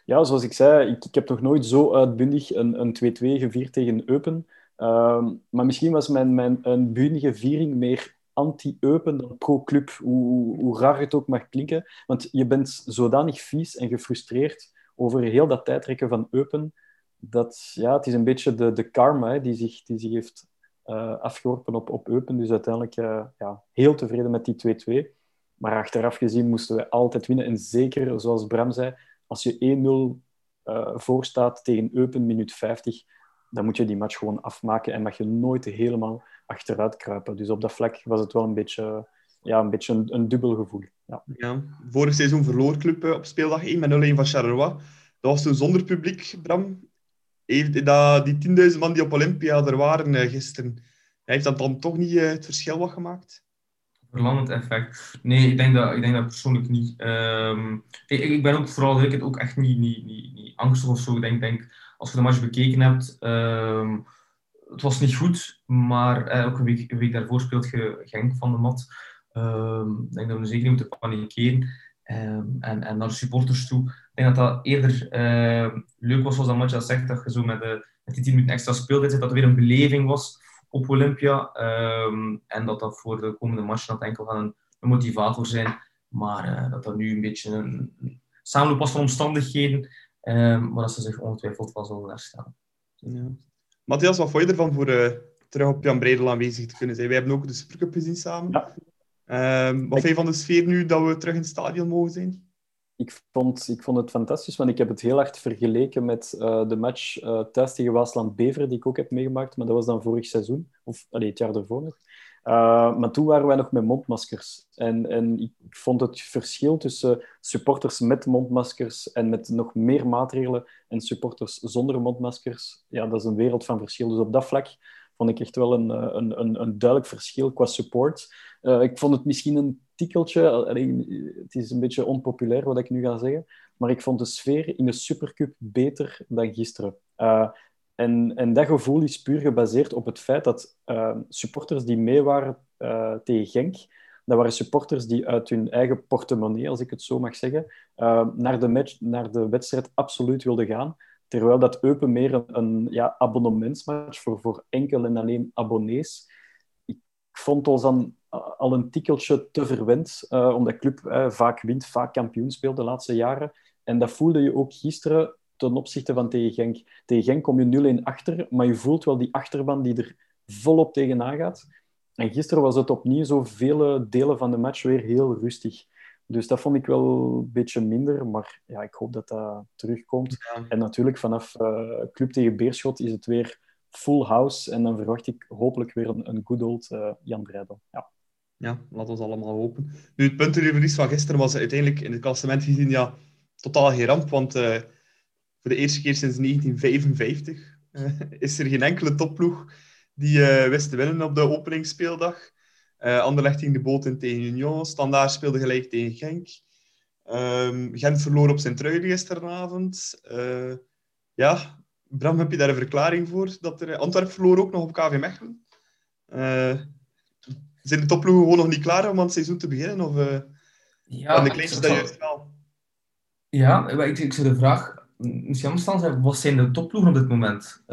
Ja, zoals ik zei, ik, ik heb nog nooit zo uitbundig een, een 2-2 gevierd tegen Eupen. Uh, maar misschien was mijn, mijn viering meer anti-Eupen dan pro-club, hoe, hoe raar het ook mag klinken. Want je bent zodanig vies en gefrustreerd over heel dat tijdrekken van Eupen, dat ja, het is een beetje de, de karma die, zich, die zich heeft uh, afgeworpen op, op Eupen. Dus uiteindelijk uh, ja, heel tevreden met die 2-2. Maar achteraf gezien moesten we altijd winnen. En zeker, zoals Bram zei, als je 1-0 uh, voor staat tegen Eupen, minuut 50, dan moet je die match gewoon afmaken en mag je nooit helemaal achteruit kruipen. Dus op dat vlak was het wel een beetje, ja, een, beetje een, een dubbel gevoel. Ja. Ja, vorig seizoen verloor Club op speeldag 1 met 0-1 van Charleroi. Dat was toen zonder publiek, Bram. Heeft dat, die 10.000 man die op Olympia er waren uh, gisteren, heeft dat dan toch niet uh, het verschil wat gemaakt? verlammend effect. Nee, ik denk dat, ik denk dat persoonlijk niet. Um, ik, ik, ben ook vooral ik het ook echt niet, niet, niet, niet angstig of zo. Ik denk, denk, als je de match bekeken hebt, um, het was niet goed, maar eh, ook een week, een week daarvoor speelt je Genk van de mat. Um, ik denk dat we zeker niet moeten panikeren. Um, en, en naar de supporters toe. Ik denk dat dat eerder uh, leuk was, zoals dat match dat zegt, dat je zo met, de, met die 10 minuten extra speelde, dat het weer een beleving was op Olympia. Ehm, en dat dat voor de komende match dat enkel van een, een motivator zijn. Maar uh, dat dat nu een beetje een, een samenloop was van omstandigheden. Um, maar dat ze zich ongetwijfeld wel zullen herstellen. Ja. Matthias, wat vond je ervan voor uh, terug op Jan Breidel aanwezig te kunnen zijn? Wij hebben ook de Supercup gezien samen. Ja. Um, wat vind je van de sfeer nu dat we terug in het stadion mogen zijn? ik vond, ik vond het fantastisch, want ik heb het heel hard vergeleken met uh, de match uh, thuis tegen Waasland-Bever, die ik ook heb meegemaakt. Maar dat was dan vorig seizoen, of allee, het jaar ervoor nog. Uh, maar toen waren wij nog met mondmaskers. En, en ik vond het verschil tussen supporters met mondmaskers en met nog meer maatregelen en supporters zonder mondmaskers, ja, dat is een wereld van verschil. Dus op dat vlak vond ik echt wel een, een, een, een duidelijk verschil qua support. ik vond het misschien een tikkeltje. Het is een beetje onpopulair wat ik nu ga zeggen. Maar ik vond de sfeer in de Supercup beter dan gisteren. En, en dat gevoel is puur gebaseerd op het feit dat supporters die mee waren tegen Genk, dat waren supporters die uit hun eigen portemonnee, als ik het zo mag zeggen, naar, de match, naar de wedstrijd absoluut wilden gaan. Terwijl dat Eupen meer een, abonnementsmatch voor, voor enkel en alleen abonnees. Ik vond ons dan al een tikkeltje te verwend, uh, omdat club uh, vaak wint, vaak kampioen speelt de laatste jaren. En dat voelde je ook gisteren ten opzichte van tegen Genk. Tegen Genk kom je 0-1 achter, maar je voelt wel die achterban die er volop tegenaan gaat. En gisteren was het opnieuw zo vele delen van de match weer heel rustig. Dus dat vond ik wel een beetje minder, maar ja, ik hoop dat dat terugkomt. En natuurlijk vanaf uh, club tegen Beerschot is het weer full house. En dan verwacht ik hopelijk weer een, een good old Jan Breidel. Ja. Ja, laten we allemaal hopen. Nu, het puntenverlies van gisteren was uiteindelijk in het klassement gezien ja, totaal geen ramp, want uh, voor de eerste keer sinds 1955 uh, is er geen enkele topploeg die wist te winnen op de openingsspeeldag. Uh, Anderlecht ging de boot in tegen Union, Standaard speelde gelijk tegen Genk. Um, Gent verloor op zijn trui gisteravond. ja, Bram, heb je daar een verklaring voor? Dat er, Antwerpen verloor ook nog op KV Mechelen. zijn de topploegen gewoon nog niet klaar om aan het seizoen te beginnen? Of ja, de kleinste dat juist wel? Ja, ik, ik zou de vraag misschien stellen. Wat zijn de topploegen op dit moment?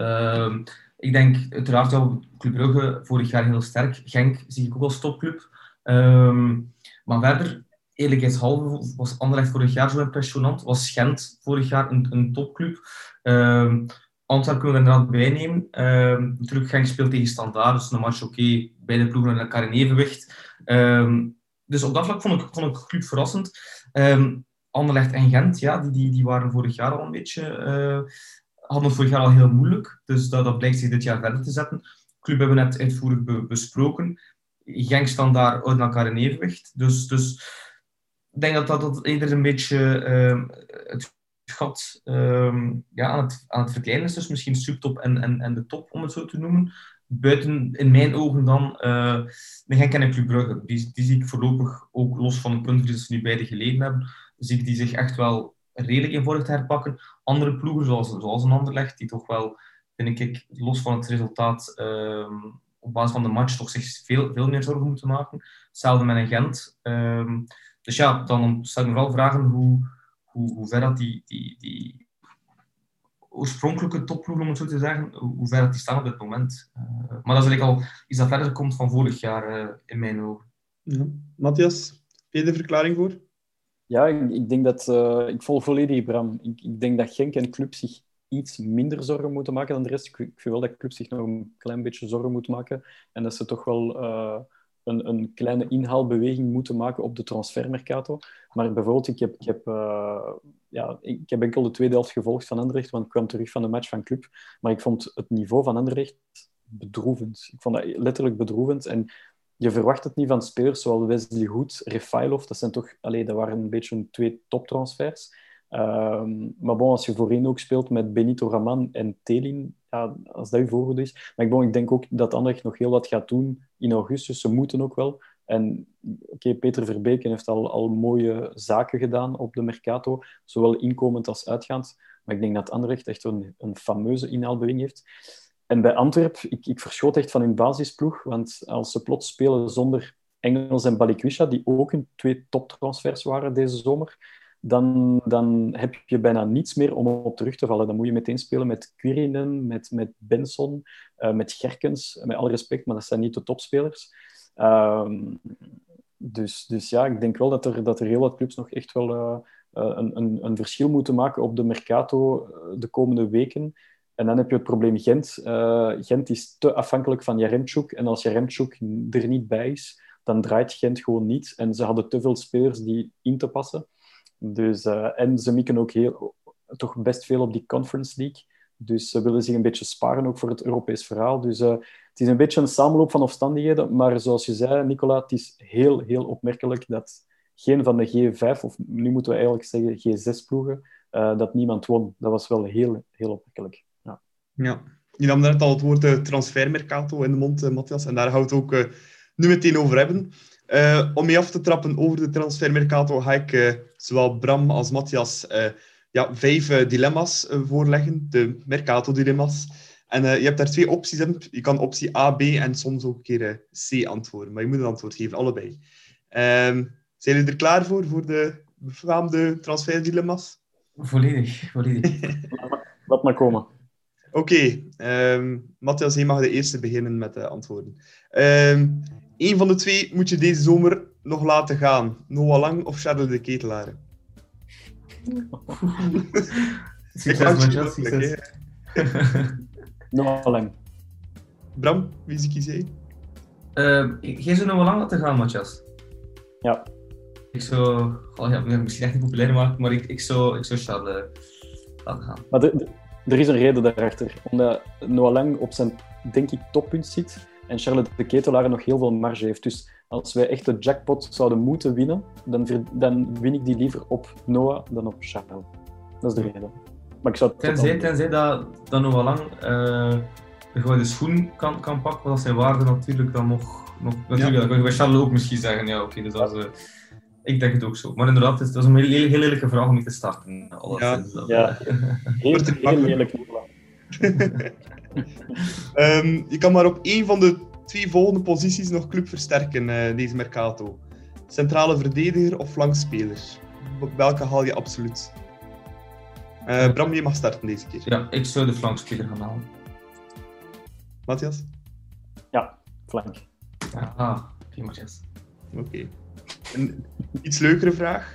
Ik denk uiteraard wel Club Brugge vorig jaar heel sterk. Genk zie ik ook als topclub. Um, maar verder, eerlijkheidshalve, was Anderlecht vorig jaar zo impressionant. Was Gent vorig jaar een, een topclub. Um, Antwerpen kunnen we er inderdaad bij nemen. Um, Genk speelt tegen Standaard, dus een match oké. Okay. Beide ploegen met elkaar in evenwicht. Dus op dat vlak vond ik, vond ik club verrassend. Anderlecht en Gent, ja, die, die, die waren vorig jaar al een beetje... Hadden het vorig jaar al heel moeilijk. Dus dat, dat blijkt zich dit jaar verder te zetten. De club hebben we net uitvoerig be, besproken. Genk staan daar uit elkaar in evenwicht. Dus, dus ik denk dat dat, dat eerder een beetje uh, het gat uh, ja, aan, het, aan het verkleinen is. Dus misschien subtop en, en, en de top, om het zo te noemen. Buiten, in mijn ogen dan, uh, de Genk en Club Brugge. Die, die zie ik voorlopig, ook los van de punten die ze nu beide geleden hebben, zie ik die zich echt wel redelijk vorm te herpakken. Andere ploegen, zoals, zoals een Anderlecht, die toch wel, vind ik, los van het resultaat, um, op basis van de match toch zich veel, veel meer zorgen moeten maken. Hetzelfde met een Gent. Um, dus ja, dan stel ik me wel vragen hoe, hoe, hoe ver dat die, die, die oorspronkelijke topploegen, om het zo te zeggen, hoe ver dat die staan op dit moment. Uh, maar dat is eigenlijk al iets dat verder komt van vorig jaar, uh, in mijn ogen. Ja. Matthias, heb je de verklaring voor? Ja, ik, ik denk dat... Uh, ik volg volledig Bram. Ik, ik, denk dat Genk en Club zich iets minder zorgen moeten maken dan de rest. Ik, ik vind wel dat Club zich nog een klein beetje zorgen moet maken. En dat ze toch wel uh, een, een kleine inhaalbeweging moeten maken op de transfermercato. Maar bijvoorbeeld, ik heb, ik heb, uh, ja, ik heb enkel de tweede helft gevolgd van Anderlecht, want ik kwam terug van de match van Club. Maar ik vond het niveau van Anderlecht bedroevend. Ik vond dat letterlijk bedroevend. En je verwacht het niet van spelers zoals Wesley Hood, Refailov. Dat zijn toch, allee, dat waren een beetje twee toptransfers. Um, maar bon, als je voorin ook speelt met Benito Raman en Telin, ja, als dat je voorbeeld is. Maar bon, ik denk ook dat Anderlecht nog heel wat gaat doen in augustus. Ze moeten ook wel. En oké, Peter Verbeken heeft al, al mooie zaken gedaan op de Mercato, zowel inkomend als uitgaand. Maar ik denk dat Anderlecht echt een, een fameuze inhaalbeweging heeft. En bij Antwerp, ik, ik verschoot echt van hun basisploeg, want als ze plots spelen zonder Engels en Balikwisha, die ook een twee toptransfers waren deze zomer, dan, dan heb je bijna niets meer om op terug te vallen. Dan moet je meteen spelen met Quirinen, met, met Benson, uh, met Gerkens, met alle respect, maar dat zijn niet de topspelers. Um, dus, dus ja, ik denk wel dat er, dat er heel wat clubs nog echt wel uh, een, een, een verschil moeten maken op de Mercato de komende weken. En dan heb je het probleem Gent. Uh, Gent is te afhankelijk van Jaremchuk. En als Jaremchuk er niet bij is, dan draait Gent gewoon niet. En ze hadden te veel spelers die in te passen. Dus, uh, en ze mikken ook heel, toch best veel op die Conference League. Dus ze willen zich een beetje sparen ook voor het Europees verhaal. Dus uh, het is een beetje een samenloop van omstandigheden. Maar zoals je zei, Nicola, het is heel, heel opmerkelijk dat geen van de G5, of nu moeten we eigenlijk zeggen G6-ploegen, uh, dat niemand won. Dat was wel heel, heel opmerkelijk. Ja, je nam net al het woord uh, transfermercato in de mond, uh, Matthias, en daar gaan we het ook uh, nu meteen over hebben. om mee af te trappen over de transfermercato ga ik zowel Bram als Matthias ja, vijf dilemma's voorleggen, de mercato-dilemma's. En je hebt daar twee opties in. Je kan optie A, B en soms ook een keer C antwoorden, maar je moet een antwoord geven, allebei. Ehm, zijn jullie er klaar voor, voor de befaamde transferdilemma's? Volledig, volledig. Laat maar komen. Oké, okay, um, Matthias, je mag de eerste beginnen met de antwoorden. Um, Eén van de twee moet je deze zomer nog laten gaan. Noah Lang of Charles de Ketelaar? succes, succes. Noah Lang. Bram, wie zie jij? Uh, jij zou Noah Lang laten gaan, Matthias? Ja. Ik zou... Oh ja, misschien echt niet populair maken, maar ik, ik, zou, ik zou Charles laten gaan. Maar de, er is een reden daarachter. Omdat Noah Lang op zijn, denk ik, toppunt zit en Charlotte de Ketelaar nog heel veel marge heeft. Dus als wij echt de jackpot zouden moeten winnen, dan, dan win ik die liever op Noah dan op Charles. Dat is de reden. Maar ik zou Tenzij, tenzij dat, dat Noah Lang eh de gouden schoen kan, kan pakken, want dat zijn waarde natuurlijk dan nog... nog natuurlijk, dat kan je bij Charles ook misschien zeggen, ja oké, dus dat is, eh, ik denk het ook zo. Maar inderdaad, het is een heel, heel, heel lelijke vraag om mee te starten. alleszins. Dat- Ja. Heel, heel lelijk. Ehm, je kan maar op één van de twee volgende posities nog club versterken eh, deze Mercato. Centrale verdediger of flankspeler? Welke haal je absoluut? Eh, Bram, je mag starten deze keer. Ja, ik zou de flankspeler gaan halen. Matthias? Ja, flank. Ja, ah, oké, Matthias. Oké. Een iets leukere vraag.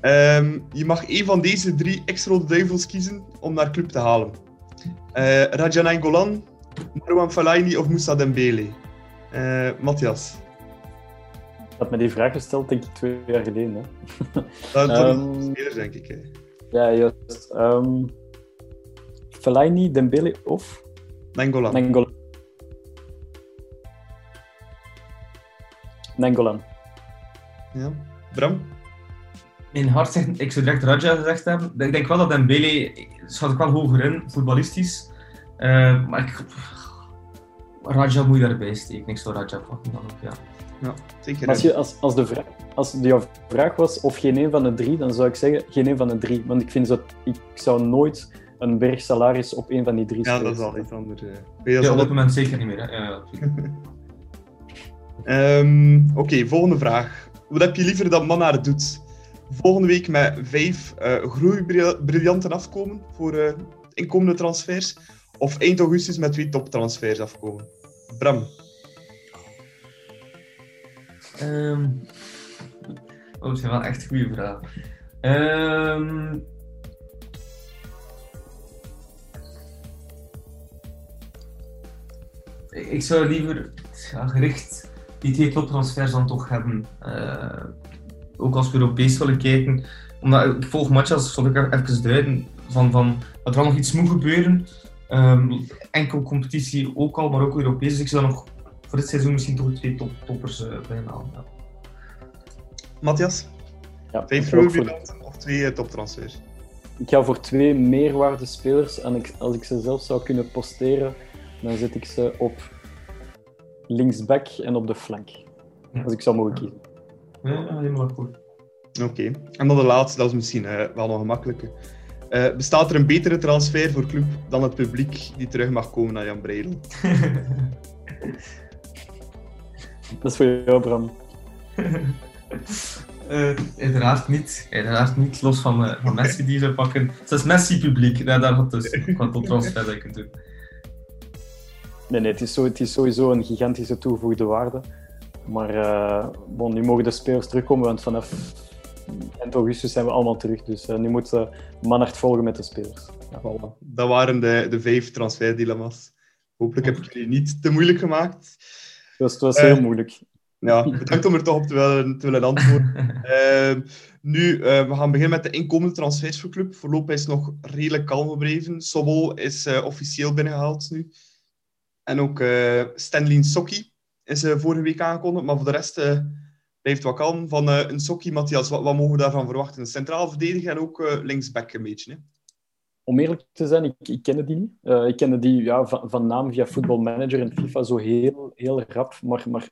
Ehm, je mag één van deze drie ex-rode duivels kiezen om naar club te halen. Eh Raja Nainggolan, Marwan Fellaini of Moussa Dembele? Eh Matthias? Ik had me die vraag gesteld, denk ik, twee jaar geleden. Hè. Dat, dat Ehm, is spelers, denk ik. Hè. Ja, juist. Um, Fellaini, Dembele of Nainggolan. Nangolan? Nangolan. Ja. Bram? Mijn hart zegt, ik zou direct Raja gezegd hebben. Ik denk wel dat Dembele, schat ik wel hoger in, voetballistisch. Eh, maar ik, Raja moet je daarbij steken. Ik zou Raja pakken dan ook, ja. Ja, zeker. Als, je, als, als, de vraag, als jouw vraag was of geen een van de drie, dan zou ik zeggen geen een van de drie. Want ik vind dat ik zou nooit een berg salaris op een van die drie Ja, dat is al iets anders. dat ja, op dit moment zeker niet meer. Hè. Ja, ja. Ehm, Oké, volgende vraag. Wat heb je liever dat Mannaar doet? Volgende week met vijf eh groeibriljanten afkomen voor eh, inkomende transfers? Of eind augustus met twee toptransfers afkomen? Bram? Ehm, oh, dat zijn wel echt goede vragen. Ehm, ik zou liever gericht die twee toptransfers dan toch hebben. Eh, ook als we Europees willen kijken. Omdat ik volg matches, zal ik even duiden, van, van dat er wel nog iets moet gebeuren. Ehm, enkel competitie ook al, maar ook Europees. Dus ik zou nog voor dit seizoen misschien toch twee top, toppers uh, bijna halen. Ja. Matthias? Ja, ook voor- of twee eh, toptransfers? Ik ga voor twee meerwaardespelers en ik, als ik ze zelf zou kunnen posteren, dan zet ik ze op linksback en op de flank. Als ik zou mogen kiezen. Ja, helemaal akkoord. Oké. En dan de laatste, dat is misschien eh, wel nog gemakkelijker. Eh, bestaat er een betere transfer voor club dan het publiek die terug mag komen naar Jan Breidel? Dat is voor jou, Bram. Eh, uiteraard niet. Uiteraard niet, los van, eh, van Messi die ze pakken. Het is Messi-publiek, ja, daar gaat dus dat je kunt doen. Nee, nee, het is, zo, het is sowieso een gigantische toegevoegde waarde. Maar eh, bon, nu mogen de spelers terugkomen, want vanaf eind augustus zijn we allemaal terug. Dus eh, nu moet uh, Manhart volgen met de spelers. Ja. Voilà. Dat waren de, de vijf transferdilemma's. Hopelijk heb ik jullie niet te moeilijk gemaakt. Het was Eh, heel moeilijk. Ja, bedankt om er toch op te willen, te willen antwoorden. Eh, nu, eh, we gaan beginnen met de inkomende transfers voor club. Voorlopig is het nog redelijk kalm gebleven. Sobol is eh, officieel binnengehaald nu. En ook eh Stanley Sokki is eh, vorige week aangekondigd. Maar voor de rest eh, blijft wat kalm. Van een Sokki, Matthias, wat, wat mogen we daarvan verwachten? Een centraal verdediger en ook linksback een beetje. Hè? Om eerlijk te zijn, ik, ik kende die niet. Uh, ik kende die ja, van, van naam via Football Manager en FIFA zo heel, heel rap. Maar, maar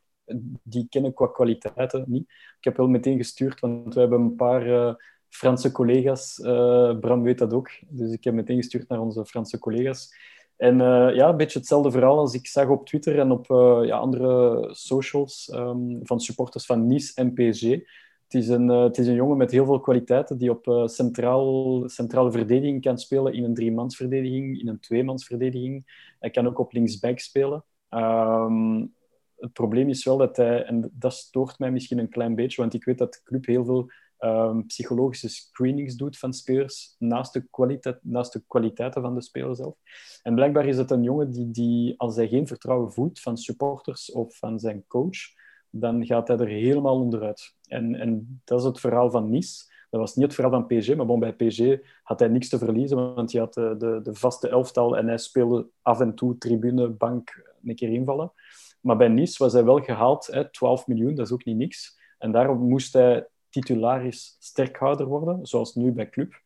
die kennen qua kwaliteiten niet. Ik heb wel meteen gestuurd, want we hebben een paar uh, Franse collega's. Uh, Bram weet dat ook. Dus ik heb meteen gestuurd naar onze Franse collega's. En uh, ja, een beetje hetzelfde verhaal als ik zag op Twitter en op ja, andere socials um, van supporters van Nice en PSG. Het is, een, uh, het is een jongen met heel veel kwaliteiten die op centraal, centrale verdediging kan spelen in een driemansverdediging, in een tweemansverdediging. Hij kan ook op linksback spelen. Um, het probleem is wel dat hij, en dat stoort mij misschien een klein beetje, want ik weet dat de club heel veel um, psychologische screenings doet van spelers naast de, kwaliteit, naast de kwaliteiten van de speler zelf. En blijkbaar is het een jongen die, die, als hij geen vertrouwen voelt van supporters of van zijn coach, dan gaat hij er helemaal onderuit. En, en dat is het verhaal van Nice. Dat was niet het verhaal van PSG, maar bon, bij PSG had hij niks te verliezen, want hij had de, de, de vaste elftal en hij speelde af en toe tribune, bank, een keer invallen. Maar bij Nice was hij wel gehaald, hè, 12 miljoen, dat is ook niet niks. En daarom moest hij titularis sterkhouder worden, zoals nu bij Club.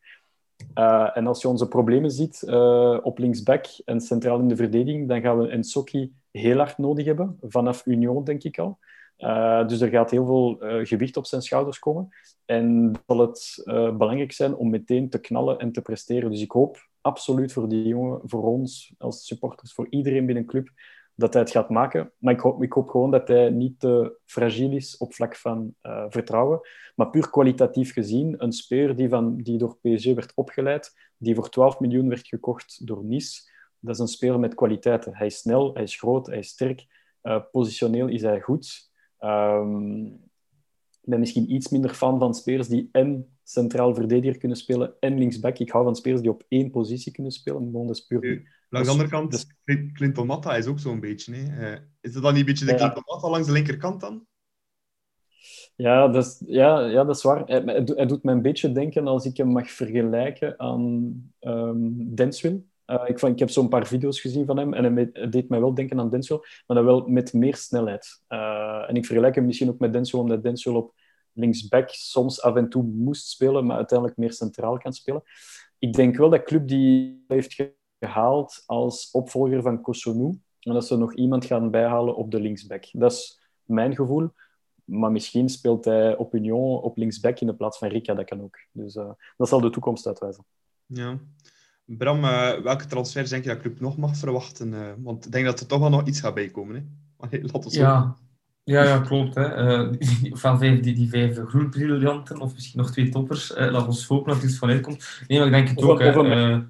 Uh, en als je onze problemen ziet uh, op linksback en centraal in de verdediging, dan gaan we Ensoki heel hard nodig hebben, vanaf Union denk ik al. Uh, dus er gaat heel veel gewicht op zijn schouders komen. En zal het belangrijk zijn om meteen te knallen en te presteren. Dus ik hoop absoluut voor die jongen, voor ons als supporters, voor iedereen binnen club, dat hij het gaat maken. Maar ik hoop, ik hoop gewoon dat hij niet te fragiel is op vlak van uh, vertrouwen. Maar puur kwalitatief gezien, een speler die, van, die door PSG werd opgeleid, die voor 12 miljoen werd gekocht door Nice, dat is een speler met kwaliteiten. Hij is snel, hij is groot, hij is sterk. Uh, positioneel is hij goed. Um, ik ben misschien iets minder fan van spelers die en centraal verdediger kunnen spelen en linksback. Ik hou van spelers die op één positie kunnen spelen. dat is puur Langs de andere kant, dus, Clinton Matta is ook zo'n beetje. Hè. Uh, is dat dan niet een beetje de ja. Clinton Matta langs de linkerkant dan? Ja, dat is, ja, ja, dat is waar. Hij, hij, doet me een beetje denken als ik hem mag vergelijken aan um, Denswil. Uh, ik, ik heb zo'n paar video's gezien van hem en hij deed mij wel denken aan Denswil, maar dan wel met meer snelheid. Uh, en ik vergelijk hem misschien ook met Denswil, omdat Denswil op linksback soms af en toe moest spelen, maar uiteindelijk meer centraal kan spelen. Ik denk wel dat club die heeft gehaald als opvolger van Kosunu. En dat ze nog iemand gaan bijhalen op de linksback. Dat is mijn gevoel. Maar misschien speelt hij op Union op linksback in de plaats van Rika. Dat kan ook. Dus uh, dat zal de toekomst uitwijzen. Ja. Bram, uh, welke transfer denk je dat club nog mag verwachten? Uh, want ik denk dat er toch wel nog iets gaat bijkomen. Hè? Allee, laat ons ja. Ja, ja, klopt. Hè. van vijf, die, die vijf groenbriljanten, of misschien nog twee toppers. laat ons hopen dat er iets van uitkomt. Nee, maar ik denk het ook. Hè.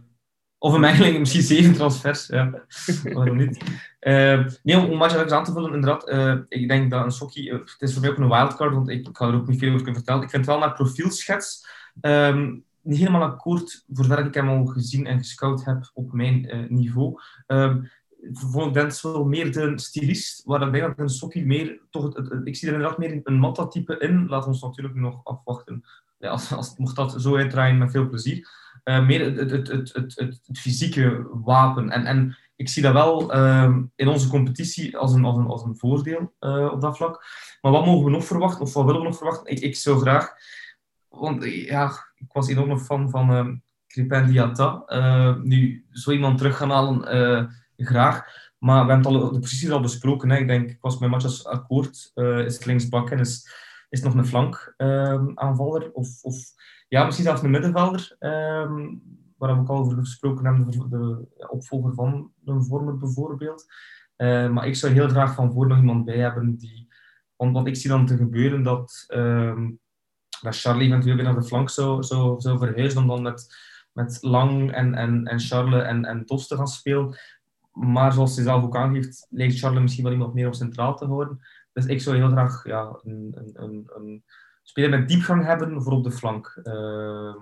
Of een mengeling, misschien zeven transfers. Ja. Waarom niet? Uh, nee, om, Matja aan te vullen, inderdaad. Uh, ik denk dat een Sokkie... Uh, het is voor mij ook een wildcard, want ik, ik ga er ook niet veel over kunnen vertellen. Ik vind het wel naar profielschets um, niet helemaal akkoord, voor zover ik hem al gezien en gescout heb op mijn niveau. Um, vond ik Dens wel meer de stylist, waar ik denk dat een Sokkie meer... Toch het, het, ik zie er inderdaad meer een Matta-type in. Laat ons natuurlijk nog afwachten. Ja, als, als, mocht dat zo uitdraaien, met veel plezier. Uh, meer het, het, het, het, fysieke wapen. En, en ik zie dat wel uh, in onze competitie als een, als een, als een voordeel uh, op dat vlak. Maar wat mogen we nog verwachten, of wat willen we nog verwachten? Ik, ik zou graag, want ja, ik was enorm fan van uh, Crepin Diata. nu, zo iemand terug gaan halen, graag. Maar we hebben het al, de al besproken. Hè. Ik denk, ik was met Matjas akkoord. is het linksbak en is, is nog een flank aanvaller. Of, of ja, misschien zelfs een middenvelder, um, waar we ook al over gesproken hebben, de, de opvolger van een vormer bijvoorbeeld. Uh, maar ik zou heel graag van voor nog iemand bij hebben die... Want wat ik zie dan te gebeuren, dat, um, dat Charlie eventueel weer naar de flank zou, zou, zou verhuizen, om dan met, met Lang en, en, en Charles en, en Dos te gaan spelen. Maar zoals hij zelf ook aangeeft, lijkt Charles misschien wel iemand meer op centraal te houden. Dus ik zou heel graag ja, een, een, een, een speler met diepgang hebben voor op de flank. Uh,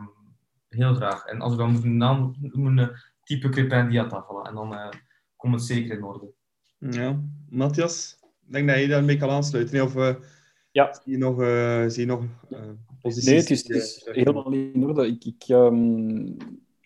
heel graag. En als ik dan een naam noemen, type Crepin Diata. Voilà. En dan uh, komt het zeker in orde. Ja, Matthias, ik denk dat je daarmee kan aansluiten. Of uh, ja. zie je nog, uh, zie je nog posities? Nee, het is, het is helemaal niet in orde. Ik, ik, um,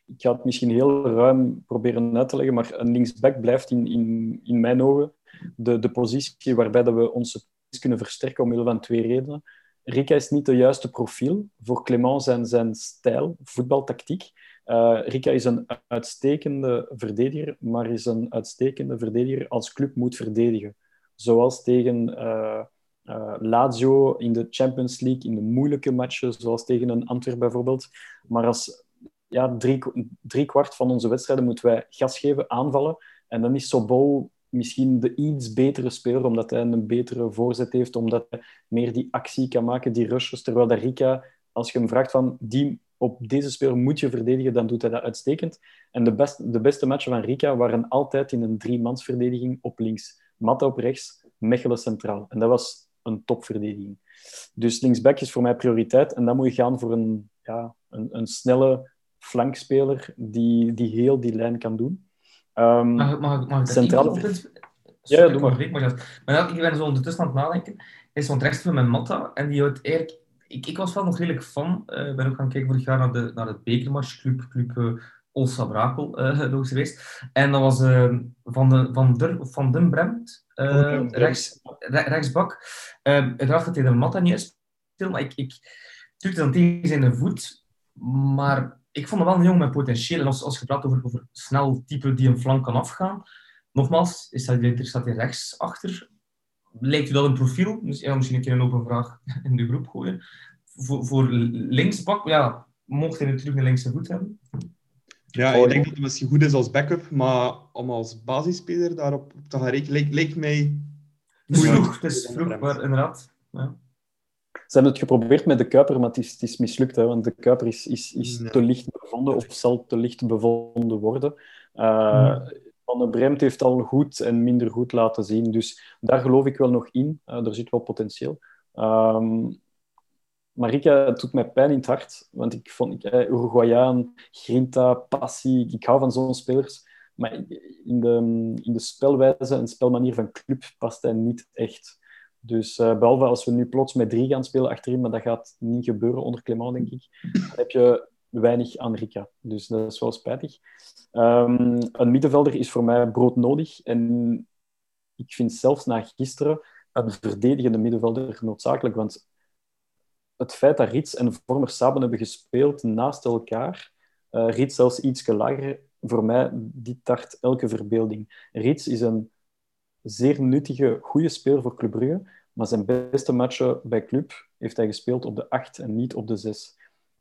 ik ga het misschien heel ruim proberen uit te leggen, maar een linksback blijft in, in, in mijn ogen de, de positie waarbij dat we onze kunnen versterken omwille van twee redenen. Rika is niet de juiste profiel voor Clement zijn, zijn stijl, voetbaltactiek. Uh, Rika is een uitstekende verdediger, maar is een uitstekende verdediger als club moet verdedigen. Zoals tegen uh, uh, Lazio in de Champions League, in de moeilijke matchen, zoals tegen een Antwerp bijvoorbeeld. Maar als ja, drie, drie kwart van onze wedstrijden moeten wij gas geven, aanvallen. En dan is Sobol misschien de iets betere speler, omdat hij een betere voorzet heeft, omdat hij meer die actie kan maken, die rushes. Terwijl de Rika, als je hem vraagt van die op deze speler moet je verdedigen, dan doet hij dat uitstekend. En de, best, de beste matchen van Rika waren altijd in een driemansverdediging op links. Matta op rechts, Mechelen centraal. En dat was een topverdediging. Dus linksback is voor mij prioriteit. En dan moet je gaan voor een, ja, een, een snelle flankspeler die, die heel die lijn kan doen. Um, mag, mag, mag ik centrale... ja, doe maar. maar, maar dat, ik ben zo ondertussen aan het nadenken. Is zo'n rechtsver met Matta en die houdt eigenlijk ik, ik was wel nog redelijk fan. Ik ben ook gaan kijken vorig jaar naar, de, naar het bekermatch, Club, Club Olsa Brakel, uh, geweest. En dat was Van, de, van, der, van den Bremt, rechts, rechtsbak. uiteraard dat hij de Matta niet is, maar ik, ik drukte dan tegen zijn voet. Maar ik vond hem wel een jongen met potentieel. En als, als je praat over, over snel type die een flank kan afgaan, nogmaals, is dat, er staat hij rechts achter. Lijkt u dat een profiel? Dus, ja, misschien een keer een open vraag in de groep gooien. Voor, voor linksbak, ja, mocht hij natuurlijk een linkse voet hebben. Ja, ik denk dat het misschien goed is als backup, maar om als basisspeler daarop te gaan rekenen, lijkt, mij... Het is vroeg, het is vroeg, maar inderdaad. Ja. Ze hebben het geprobeerd met de Kuiper, maar het is, het is mislukt. Hè, want de Kuiper is, is, is te licht bevonden of zal te licht bevonden worden. Uh, Van der Bremt heeft al goed en minder goed laten zien. Dus daar geloof ik wel nog in. Uh, er zit wel potentieel. Um, Marika, het doet mij pijn in het hart. Want ik vond ik, Uruguayaan, Grinta, passie. Ik hou van zo'n spelers. Maar in de, in de spelwijze en spelmanier van club past hij niet echt. Dus uh, behalve als we nu plots met drie gaan spelen achterin, maar dat gaat niet gebeuren onder Clement, denk ik, dan heb je weinig aan Rika. Dus dat is wel spijtig. Um, een middenvelder is voor mij broodnodig. En ik vind zelfs na gisteren een verdedigende middenvelder noodzakelijk. Want het feit dat Rits en Vormer samen hebben gespeeld naast elkaar, uh, Rits zelfs iets lager, voor mij, die tart elke verbeelding. Rits is een zeer nuttige, goede speler voor Club Brugge. Maar zijn beste matchen bij Club heeft hij gespeeld op de 8 en niet op de 6.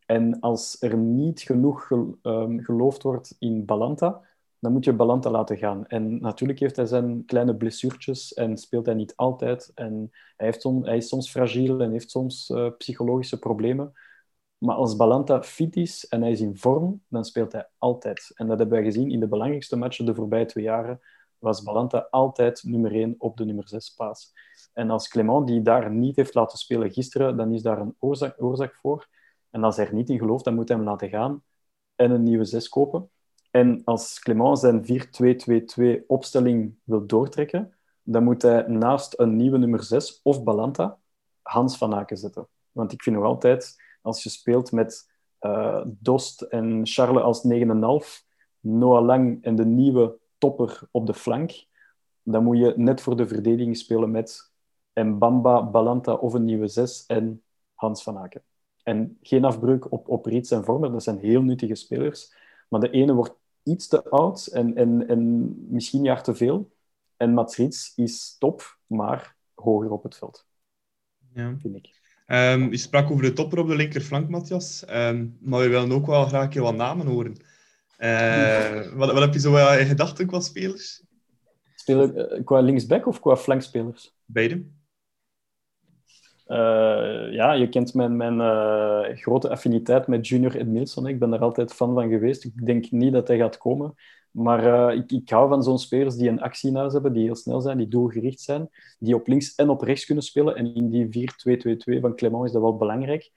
En als er niet genoeg ehm, geloofd wordt in Balanta, dan moet je Balanta laten gaan. En natuurlijk heeft hij zijn kleine blessuurtjes en speelt hij niet altijd. En hij, heeft hij is soms fragiel en heeft soms uh, psychologische problemen. Maar als Balanta fit is en hij is in vorm, dan speelt hij altijd. En dat hebben wij gezien in de belangrijkste matchen de voorbije twee jaren was Balanta altijd nummer 1 op de nummer 6 paas. En als Clement die daar niet heeft laten spelen gisteren, dan is daar een oorzaak, oorzaak voor. En als hij er niet in gelooft, dan moet hij hem laten gaan en een nieuwe 6 kopen. En als Clement zijn 4-2-2-2 opstelling wil doortrekken, dan moet hij naast een nieuwe nummer 6 of Balanta Hans van Aken zetten. Want ik vind nog altijd, als je speelt met uh, Dost en Charles als 9,5, Noah Lang en de nieuwe topper op de flank, dan moet je net voor de verdediging spelen met Mbamba, Balanta of een nieuwe zes en Hans van Aken. En geen afbreuk op, op Riets en Vormer, dat zijn heel nuttige spelers. Maar de ene wordt iets te oud en, en, en misschien jaar te veel. En Mats Riets is top, maar hoger op het veld. Ja. Vind ik. Um, je sprak over de topper op de linkerflank, Matthias. Um, maar we willen ook wel graag wat namen horen. Uh, wat, wat, heb je zo in gedachten qua spelers? Uh, qua linksback of qua flankspelers? Beide. Uh, ja, je kent mijn, mijn grote affiniteit met Junior Edmilson. Ik ben er altijd fan van geweest. Ik denk niet dat hij gaat komen. Maar ik, ik hou van zo'n spelers die een actie in huis hebben, die heel snel zijn, die doelgericht zijn, die op links en op rechts kunnen spelen. En in die 4-2-2-2 van Clement is dat wel belangrijk.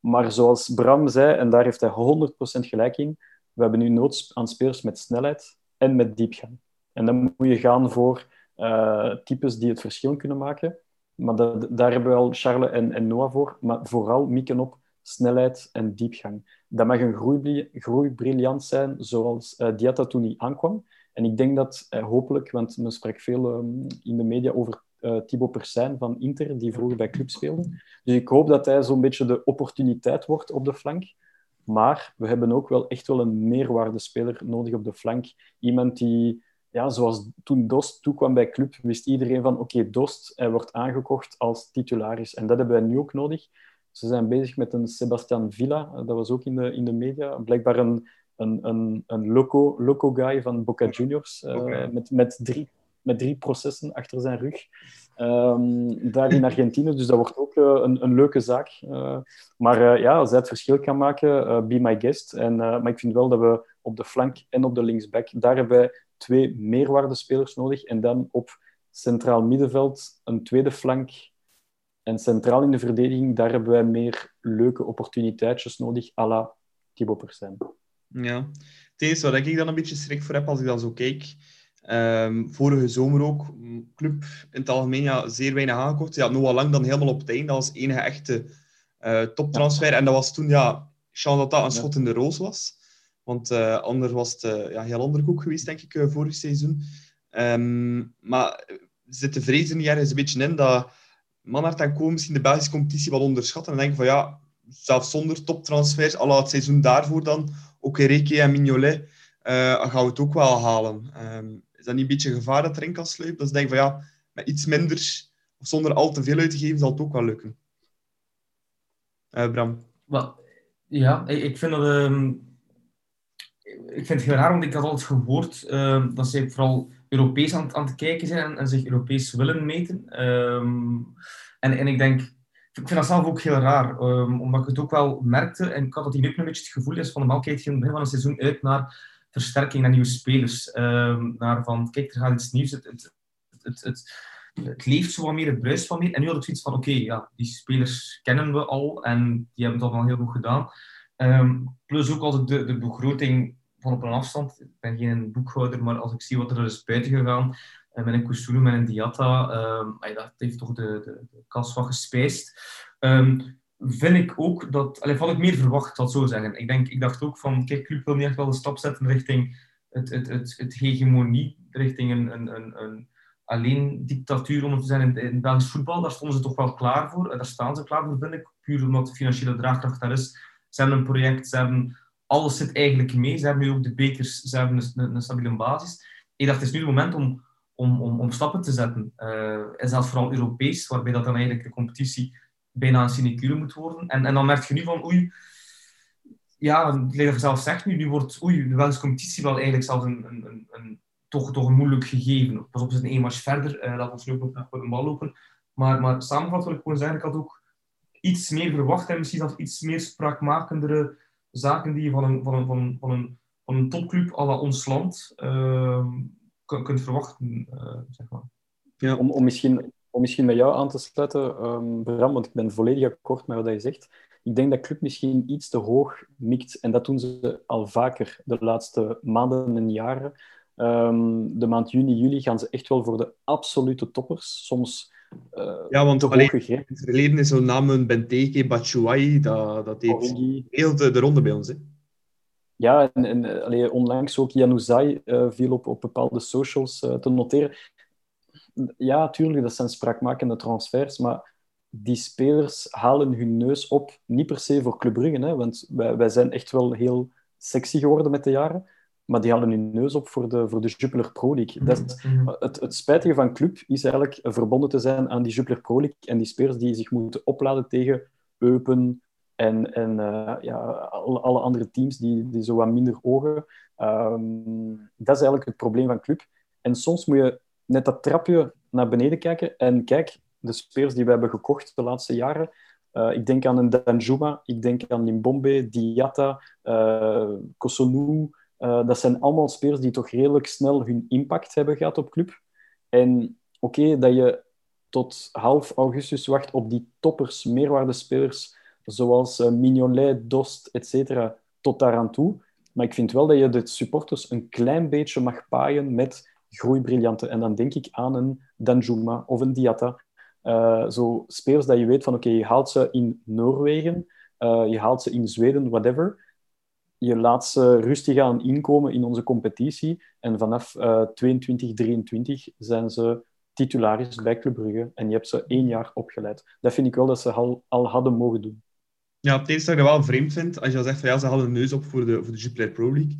Maar zoals Bram zei, en daar heeft hij 100% gelijk in, we hebben nu nood aan spelers met snelheid en met diepgang. En dan moet je gaan voor uh, types die het verschil kunnen maken. Maar daar hebben we al Charles en, en, Noah voor. Maar vooral mikken op snelheid en diepgang. Dat mag een groei, groeibriljant zijn, zoals uh, Diatta toen hij aankwam. En ik denk dat uh, hopelijk, want men spreekt veel um, in de media over uh, Thibaut Persijn van Inter, die vroeger bij club speelde. Dus ik hoop dat hij zo'n beetje de opportuniteit wordt op de flank. Maar we hebben ook wel echt wel een meerwaardespeler nodig op de flank. Iemand die, ja, zoals toen Dost toekwam bij club, wist iedereen van oké, Dost hij wordt aangekocht als titularis. En dat hebben wij nu ook nodig. Ze zijn bezig met een Sebastian Villa, dat was ook in de, in de media. Blijkbaar een, een, een, een loco, loco guy van Boca Juniors, uh, met, met, drie, met drie processen achter zijn rug. Um, daar in Argentinië. Dus dat wordt ook uh, een, een, leuke zaak. Uh, maar uh, ja, als hij het verschil kan maken, be my guest. En, maar ik vind wel dat we op de flank en op de linksback, daar hebben wij twee meerwaardespelers nodig. En dan op centraal middenveld een tweede flank. En centraal in de verdediging, daar hebben wij meer leuke opportuniteitjes nodig, à la Thibaut Persijn. Ja, het waar ik dan een beetje schrik voor heb als ik dan zo kijk Um, vorige zomer ook, club in het algemeen ja, zeer weinig aangekocht. Ja, Noah Lang dan helemaal op het einde als enige echte Uh, toptransfer. En dat was toen, ja, chance dat dat een schot in de roos was. Want uh, anders was het uh, ja, heel ander ook geweest, denk ik, vorig seizoen. Um, maar zit de vrezen niet ergens een beetje in dat Manhart en Co misschien de Belgische competitie wat onderschatten. En denken van ja, zelfs zonder toptransfers, al het seizoen daarvoor dan, ook Reke en Mignolet, gaan we het ook wel halen. Um, is dat niet een beetje gevaar dat erin kan sluipen? Ze denken van ja, met iets minder of zonder al te veel uit te geven, zal het ook wel lukken. Uh, Bram? Ja, ik vind dat... Um, ik vind het heel raar, want ik had altijd gehoord um, dat ze vooral Europees aan, aan het kijken zijn en, zich Europees willen meten. Um, en, en ik denk, ik vind dat zelf ook heel raar, omdat ik het ook wel merkte. En ik had dat hier ook een beetje het gevoel is van de in het begin van het seizoen uit naar versterking, naar nieuwe spelers. Naar van, kijk, er gaat iets nieuws. Het, het, het, het, leeft zo wat meer, het bruist wat meer. En nu had ik zoiets van, oké, ja, die spelers kennen we al en die hebben het al heel goed gedaan. Um, plus ook als de, de begroting van op een afstand. Ik ben geen boekhouder, maar als ik zie wat er is buiten gegaan, uh, met een Kusulu, met een Diatta, uh, dat heeft toch de, de, kas wat gespijsd. Um, vind ik ook dat... Allee, had ik meer verwacht, dat zo zeggen. Ik, denk, ik dacht ook van, kijk, Club wil niet echt wel een stap zetten richting het, het, het, het hegemonie, richting een, een, een, een alleen dictatuur om het te zijn in, in Belgisch voetbal. Daar stonden ze toch wel klaar voor. Daar staan ze klaar voor, vind ik. Puur omdat de financiële draagkracht daar is. Ze hebben een project, ze hebben alles zit eigenlijk mee. Ze hebben nu ook de bekers, ze hebben een, een, stabiele basis. Ik dacht, het is nu het moment om, om, om, om stappen te zetten. Uh, en zelfs vooral Europees, waarbij dat dan eigenlijk de competitie bijna een sinecure moet worden. En, en dan merk je nu van, oei, ja, dat je zelf zegt nu, nu wordt oei, de Belgische competitie wel eigenlijk zelfs een, een, een, een toch, toch een moeilijk gegeven. Pas op, het is een één verder, uh, laat ons nu ook nog de bal lopen. Maar, maar samengevat wil ik gewoon zeggen, ik had ook iets meer verwacht en misschien zelfs iets meer spraakmakendere zaken die je van een, van een, van een, van een, van een topclub à la ons land uh, kunt verwachten. Uh, zeg maar. ja. om, om, misschien, om misschien met jou aan te sluiten, um, Bram, want ik ben volledig akkoord met wat je zegt. Ik denk dat club misschien iets te hoog mikt. En dat doen ze al vaker de laatste maanden en jaren. Um, de maand juni, juli gaan ze echt wel voor de absolute toppers. Soms uh, ja, want alleen, in het verleden is zo'n namen Benteke, Batshuayi, dat, dat heeft heel de, de ronde bij ons. Hè. Ja, en, en allee, onlangs ook Januzaj uh, viel op, op bepaalde socials uh, te noteren. Ja, tuurlijk, dat zijn spraakmakende transfers, maar die spelers halen hun neus op, niet per se voor Club Brugge, hè, want wij, wij zijn echt wel heel sexy geworden met de jaren. Maar die halen hun neus op voor de, voor de Jupiler Pro League. Dat is, mhm. het, het spijtige van club is eigenlijk verbonden te zijn aan die Jupiler Pro League en die spelers die zich moeten opladen tegen Eupen en, en uh, ja, alle, alle, andere teams die, die zo wat minder ogen. Um, dat is eigenlijk het probleem van club. En soms moet je net dat trapje naar beneden kijken en kijk, de spelers die we hebben gekocht de laatste jaren, uh, ik denk aan een Danjuma, ik denk aan Limbombe, Diatta, uh, dat zijn allemaal spelers die toch redelijk snel hun impact hebben gehad op club. En oké, dat je tot half augustus wacht op die toppers, meerwaardespelers, zoals Mignolet, Dost, etc., tot daaraan toe. Maar ik vind wel dat je de supporters een klein beetje mag paaien met groeibriljanten. En dan denk ik aan een Danjuma of een Diatta. Uh, zo spelers dat je weet van, oké, je haalt ze in Noorwegen, uh, je haalt ze in Zweden, whatever je laat ze rustig aan inkomen in onze competitie. En vanaf uh, 22, 23 zijn ze titularis bij Club Brugge. En je hebt ze één jaar opgeleid. Dat vind ik wel dat ze al, al hadden mogen doen. Ja, het enige dat ik wel vreemd vind, als je al zegt van ja, ze hadden een neus op voor de, voor de Jupiler Pro League.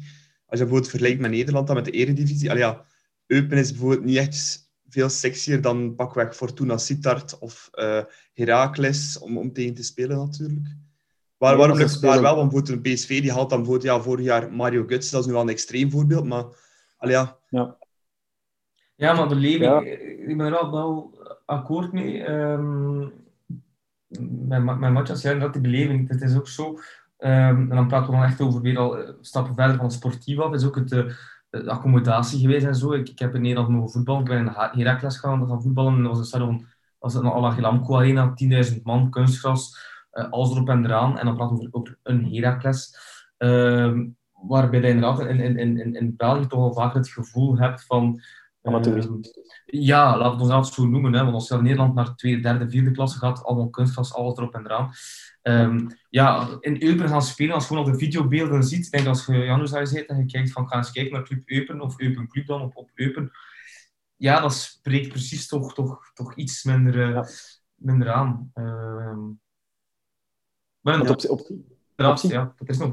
Als je bijvoorbeeld vergelijkt met Nederland dan met de Eredivisie. Allee, ja, Eupen is bijvoorbeeld niet echt veel sexier dan pakweg Fortuna Sittard of uh, Heracles om, om tegen te spelen natuurlijk. Waar, waarom lukt het daar wel? Want bijvoorbeeld een PSV die haalt dan bijvoorbeeld, ja, vorig jaar Mario Guts, dat is nu wel een extreem voorbeeld, maar allee, ja. ja. Ja, maar de leving, ik ben er wel, wel akkoord mee. Um, met, met Matjas, ja, dat die beleving, het is ook zo. Um, en dan praten we dan echt over weer al eh, stappen verder van sportief af, is ook het, de, eh, de accommodatie geweest en zo. Ik, ik heb in Nederland mogen voetballen, ik ben in Heracles gaan, gaan voetballen, en dat was een stadion, was een Alagilamco Arena, 10.000 man, kunstgras uh, alles erop en eraan. En dan praten we over, een Heracles. Uh, waarbij je inderdaad in, in, in, in België toch al vaak het gevoel hebt van amateurisme. Ja, laten we ons zo noemen. Hè, want als je in Nederland naar tweede, derde, vierde klasse gaat, allemaal kunstgras, alles erop en eraan. Ehm, ja, in Eupen gaan spelen, als je gewoon al de videobeelden ziet, denk als je Janus daar zit en je kijkt van, ga eens kijken naar Club Eupen, of Eupen Club dan, op, op Eupen. Ja, dat spreekt precies toch, toch, toch iets minder, uh, minder aan. Ehm, maar op, op, op, ja, dat is nog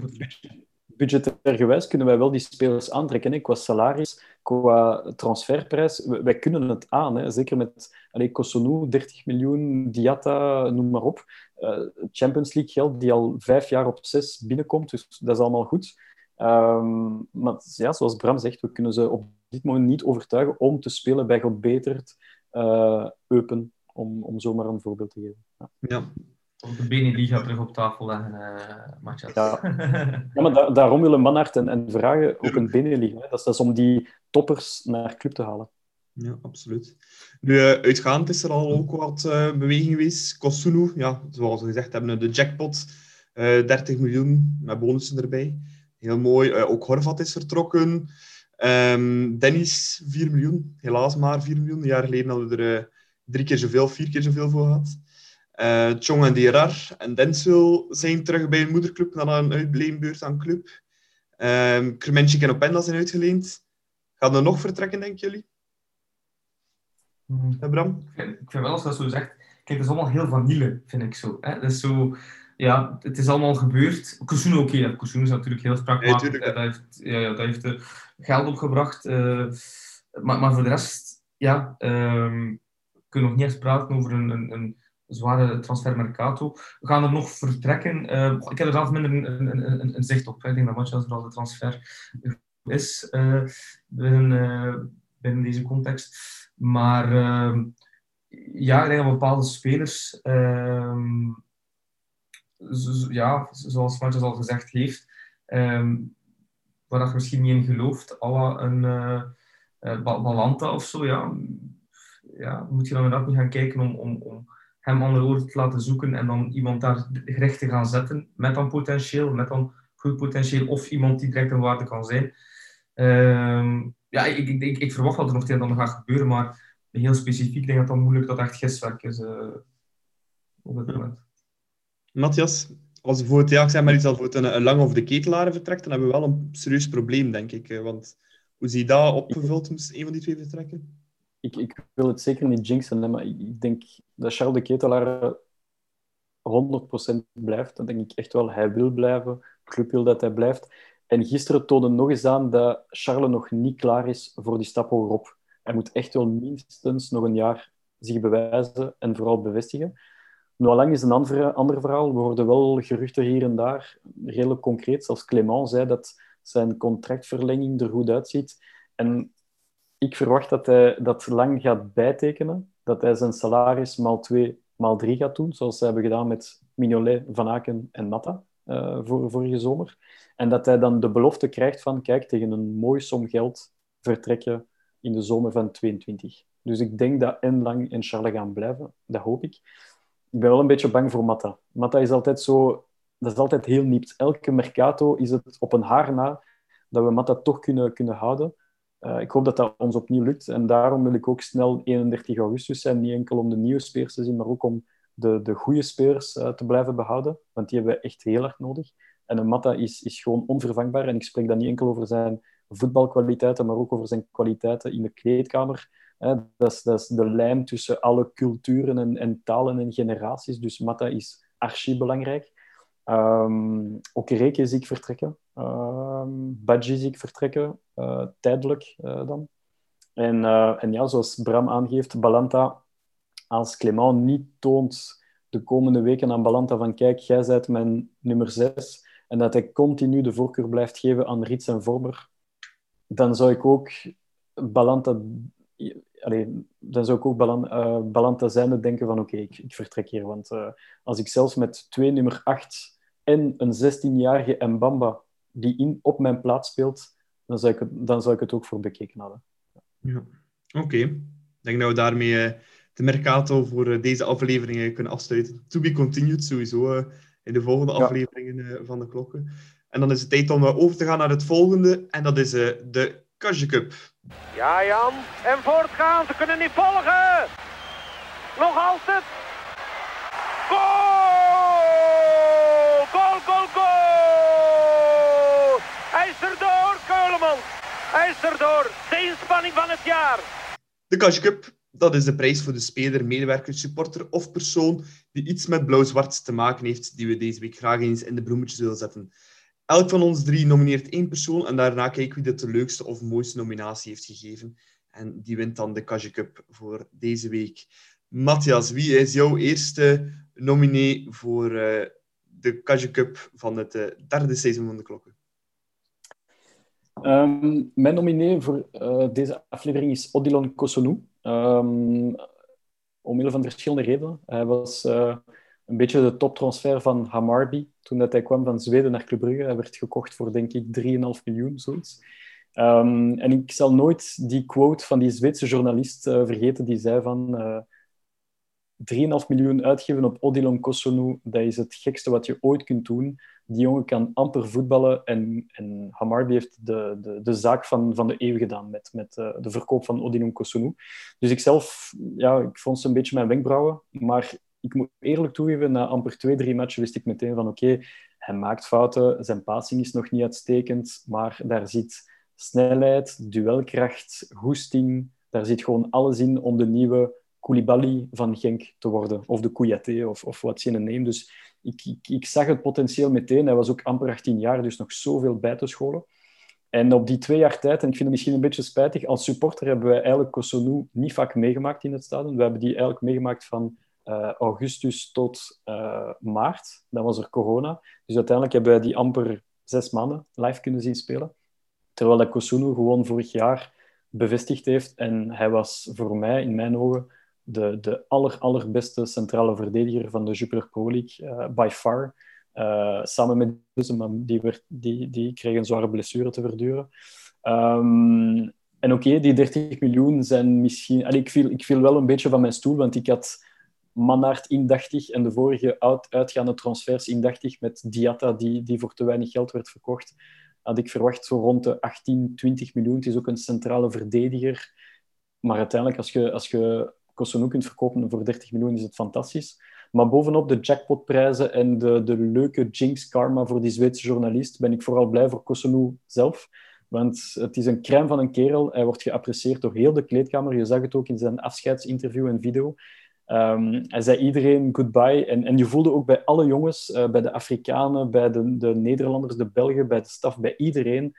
budgetair gewijs kunnen wij wel die spelers aantrekken. Qua salaris, qua transferprijs. Wij kunnen het aan. Hè. Zeker met allee, Kosunu, 30 miljoen, Diatta, noem maar op. Uh, Champions League geld die al vijf jaar op zes binnenkomt. Dus dat is allemaal goed. Um, maar ja, zoals Bram zegt, we kunnen ze op dit moment niet overtuigen om te spelen bij gebeterd uh, Eupen. Om, om zomaar een voorbeeld te geven. Ja. De Beneliga terug op tafel leggen, uh, Ja. ja, maar da daarom willen Manhart en, en Vragen ook een Beneliga. Dat, dat is om die toppers naar club te halen. Ja, absoluut. Nu, uh, uitgaand is er al ook wat uh, beweging geweest. Kosunu, ja, zoals we gezegd hebben, de jackpot. 30 miljoen met bonussen erbij. Heel mooi. ook Horvat is vertrokken. Um, Dennis, 4 miljoen. Helaas maar 4 miljoen. Een jaar geleden hadden we er drie keer zoveel, vier keer zoveel voor gehad. Uh, Chong en Dierar en Denzel zijn terug bij een moederclub na een uitleenbeurt aan club. Um, Kremenchik en Openda zijn uitgeleend. Gaan er nog vertrekken, denken jullie? Mm. Bram? Ik vind, ik vind, wel, als dat zo zegt... Kijk, het is allemaal heel vanille, vind ik zo. Hè? Dat is zo... Ja, het is allemaal gebeurd. Oké. Okay, Kusunu is natuurlijk heel spraakmakend. Ja, dat heeft, ja, ja, dat heeft geld opgebracht. Uh, maar, maar voor de rest... Ja, um, we kunnen nog niet eens praten over een, een, een zware transfer mercato. We gaan er nog vertrekken. Uh, ik heb er zelf minder een, een, een, zicht op. Ik denk dat Matjas vooral de transfer is uh, binnen, uh, binnen deze context. Maar ehm, ja, ik denk dat bepaalde spelers, ehm, ja, zoals Matjas al gezegd heeft, um, waar je misschien niet in gelooft, alla een Balanta of zo, ja, ja, moet je dan inderdaad niet gaan kijken om, om, om hem andere woorden te laten zoeken en dan iemand daar gericht te gaan zetten met dan potentieel, met dan goed potentieel of iemand die direct een waarde kan zijn. Um, ja, ik, ik, ik, ik, verwacht dat er nog het dan gaat gebeuren, maar heel specifiek denk ik dat het moeilijk dat echt gistwerk is uh, op dit moment. Matthias, als bijvoorbeeld ja, zeg maar iets als een, een lang of de ketelaren vertrekt, dan hebben we wel een serieus probleem, denk ik. Want hoe zie je dat opgevuld, een van die twee vertrekken? Ik, ik wil het zeker niet jinxen, maar ik denk dat Charles de Ketelaar 100% blijft. Dan denk ik echt wel, hij wil blijven. De club wil dat hij blijft. En gisteren toonde nog eens aan dat Charles nog niet klaar is voor die stap hogerop. Hij moet echt wel minstens nog een jaar zich bewijzen en vooral bevestigen. Nu, lang is een ander, ander verhaal. We hoorden wel geruchten hier en daar, redelijk concreet. Zelfs Clément zei dat zijn contractverlenging er goed uitziet. En ik verwacht dat hij dat lang gaat bijtekenen. Dat hij zijn salaris maal 2, maal 3 gaat doen. Zoals ze hebben gedaan met Mignolet, Van Aken en Matta uh, voor vorige zomer. En dat hij dan de belofte krijgt van, kijk, tegen een mooie som geld vertrekken in de zomer van 22. Dus ik denk dat en Lang en Charles gaan blijven. Dat hoop ik. Ik ben wel een beetje bang voor Matta. Matta is altijd zo... Dat is altijd heel nipt. Elke mercato is het op een haar na dat we Matta toch kunnen, kunnen houden. Uh, ik hoop dat dat ons opnieuw lukt. En daarom wil ik ook snel 31 augustus zijn. Niet enkel om de nieuwe spelers te zien, maar ook om de, de goede spelers uh, te blijven behouden. Want die hebben we echt heel erg nodig. En een Matta is, is gewoon onvervangbaar. En ik spreek dan niet enkel over zijn voetbalkwaliteiten, maar ook over zijn kwaliteiten in de kleedkamer. Uh, dat, is, dat is de lijm tussen alle culturen en, en talen en generaties. Dus Matta is archi-belangrijk. Um, ook Reke zie ik vertrekken. Um, Badji zie ik vertrekken, uh, tijdelijk uh, dan. En, uh, en ja, zoals Bram aangeeft, Balanta, als Clément niet toont de komende weken aan Balanta van kijk, jij bent mijn nummer 6 en dat hij continu de voorkeur blijft geven aan Rits en Vormer, dan zou ik ook Balanta Allee, dan zou ik ook Balanta zijnde denken van oké, ik, ik, vertrek hier. Want als ik zelfs met twee nummer 8 en een 16-jarige Mbamba die in, op mijn plaats speelt, dan zou ik het, dan zou ik het ook voor bekeken hadden. Ja. Oké. Ik denk dat we daarmee uh, de Mercato voor uh, deze afleveringen kunnen afsluiten. To be continued sowieso uh, in de volgende ja. afleveringen van de klokken. En dan is het tijd om over te gaan naar het volgende. En dat is de Kasje Cup. Ja, Jan. En voortgaan. Ze kunnen niet volgen. Nog altijd. Goal! Goal, goal, goal! Hij is erdoor, Keulemans. Hij is erdoor. De inspanning van het jaar. De Cash Cup, dat is de prijs voor de speler, medewerker, supporter of persoon die iets met blauw-zwart te maken heeft, die we deze week graag eens in de bloemetjes willen zetten. Elk van ons drie nomineert één persoon en daarna kijken wie dit de leukste of mooiste nominatie heeft gegeven. En die wint dan de Cash Cup voor deze week. Matthias, wie is jouw eerste nominee voor uh, de Cash Cup van het uh, derde seizoen van de Klokken? Um, mijn nominee voor uh, deze aflevering is Odilon Kosonu. Um, omwille van verschillende redenen. Hij was een beetje de toptransfer van Hamarby toen dat hij kwam van Zweden naar Club Brugge. Hij werd gekocht voor, denk ik, 3,5 miljoen, zoiets. Um, en ik zal nooit die quote van die Zweedse journalist uh, vergeten, die zei van... Uh, 3,5 miljoen uitgeven op Odilon Kosonu, dat is het gekste wat je ooit kunt doen. Die jongen kan amper voetballen en, en Hamarby heeft de, de, de zaak van, van de eeuw gedaan met, met uh, de verkoop van Odilon Kosunu. Dus ik zelf, ja, ik vond ze een beetje mijn wenkbrauwen, maar ik moet eerlijk toegeven, na amper twee, drie matchen wist ik meteen van oké, hij maakt fouten, zijn passing is nog niet uitstekend, maar daar zit snelheid, duelkracht, goesting, daar zit gewoon alles in om de nieuwe Koulibaly van Genk te worden. Of de Kouyaté, of, of wat je neemt. Dus ik, ik, ik, zag het potentieel meteen. Hij was ook amper 18 jaar, dus nog zoveel bij te scholen. En op die twee jaar tijd, en ik vind het misschien een beetje spijtig, als supporter hebben wij eigenlijk Kosonu niet vaak meegemaakt in het stadion. We hebben die eigenlijk meegemaakt van uh, augustus tot uh, maart. Dan was er corona. Dus uiteindelijk hebben wij die amper zes maanden live kunnen zien spelen. Terwijl dat Kosunu gewoon vorig jaar bevestigd heeft. En hij was voor mij, in mijn ogen, de, de aller, allerbeste centrale verdediger van de Jupiler Pro League. Uh, by far. samen met Buzeman, die, die, die kreeg een zware blessure te verduren. Um, en oké, die 30 miljoen zijn misschien... Allee, ik, viel, ik viel wel een beetje van mijn stoel, want ik had Mannaert indachtig en de vorige uit, uitgaande transfers indachtig met Diatta, die, die voor te weinig geld werd verkocht, had ik verwacht zo rond de 18, 20 miljoen. Het is ook een centrale verdediger. Maar uiteindelijk, als je, als je Kosunu kunt verkopen voor 30 miljoen, is het fantastisch. Maar bovenop de jackpotprijzen en de, de leuke jinx karma voor die Zweedse journalist, ben ik vooral blij voor Kosunu zelf. Want het is een crème van een kerel. Hij wordt geapprecieerd door heel de kleedkamer. Je zag het ook in zijn afscheidsinterview en video. Um, hij zei iedereen goodbye. En, en je voelde ook bij alle jongens, uh, bij de Afrikanen, bij de, de Nederlanders, de Belgen, bij de staf, bij iedereen.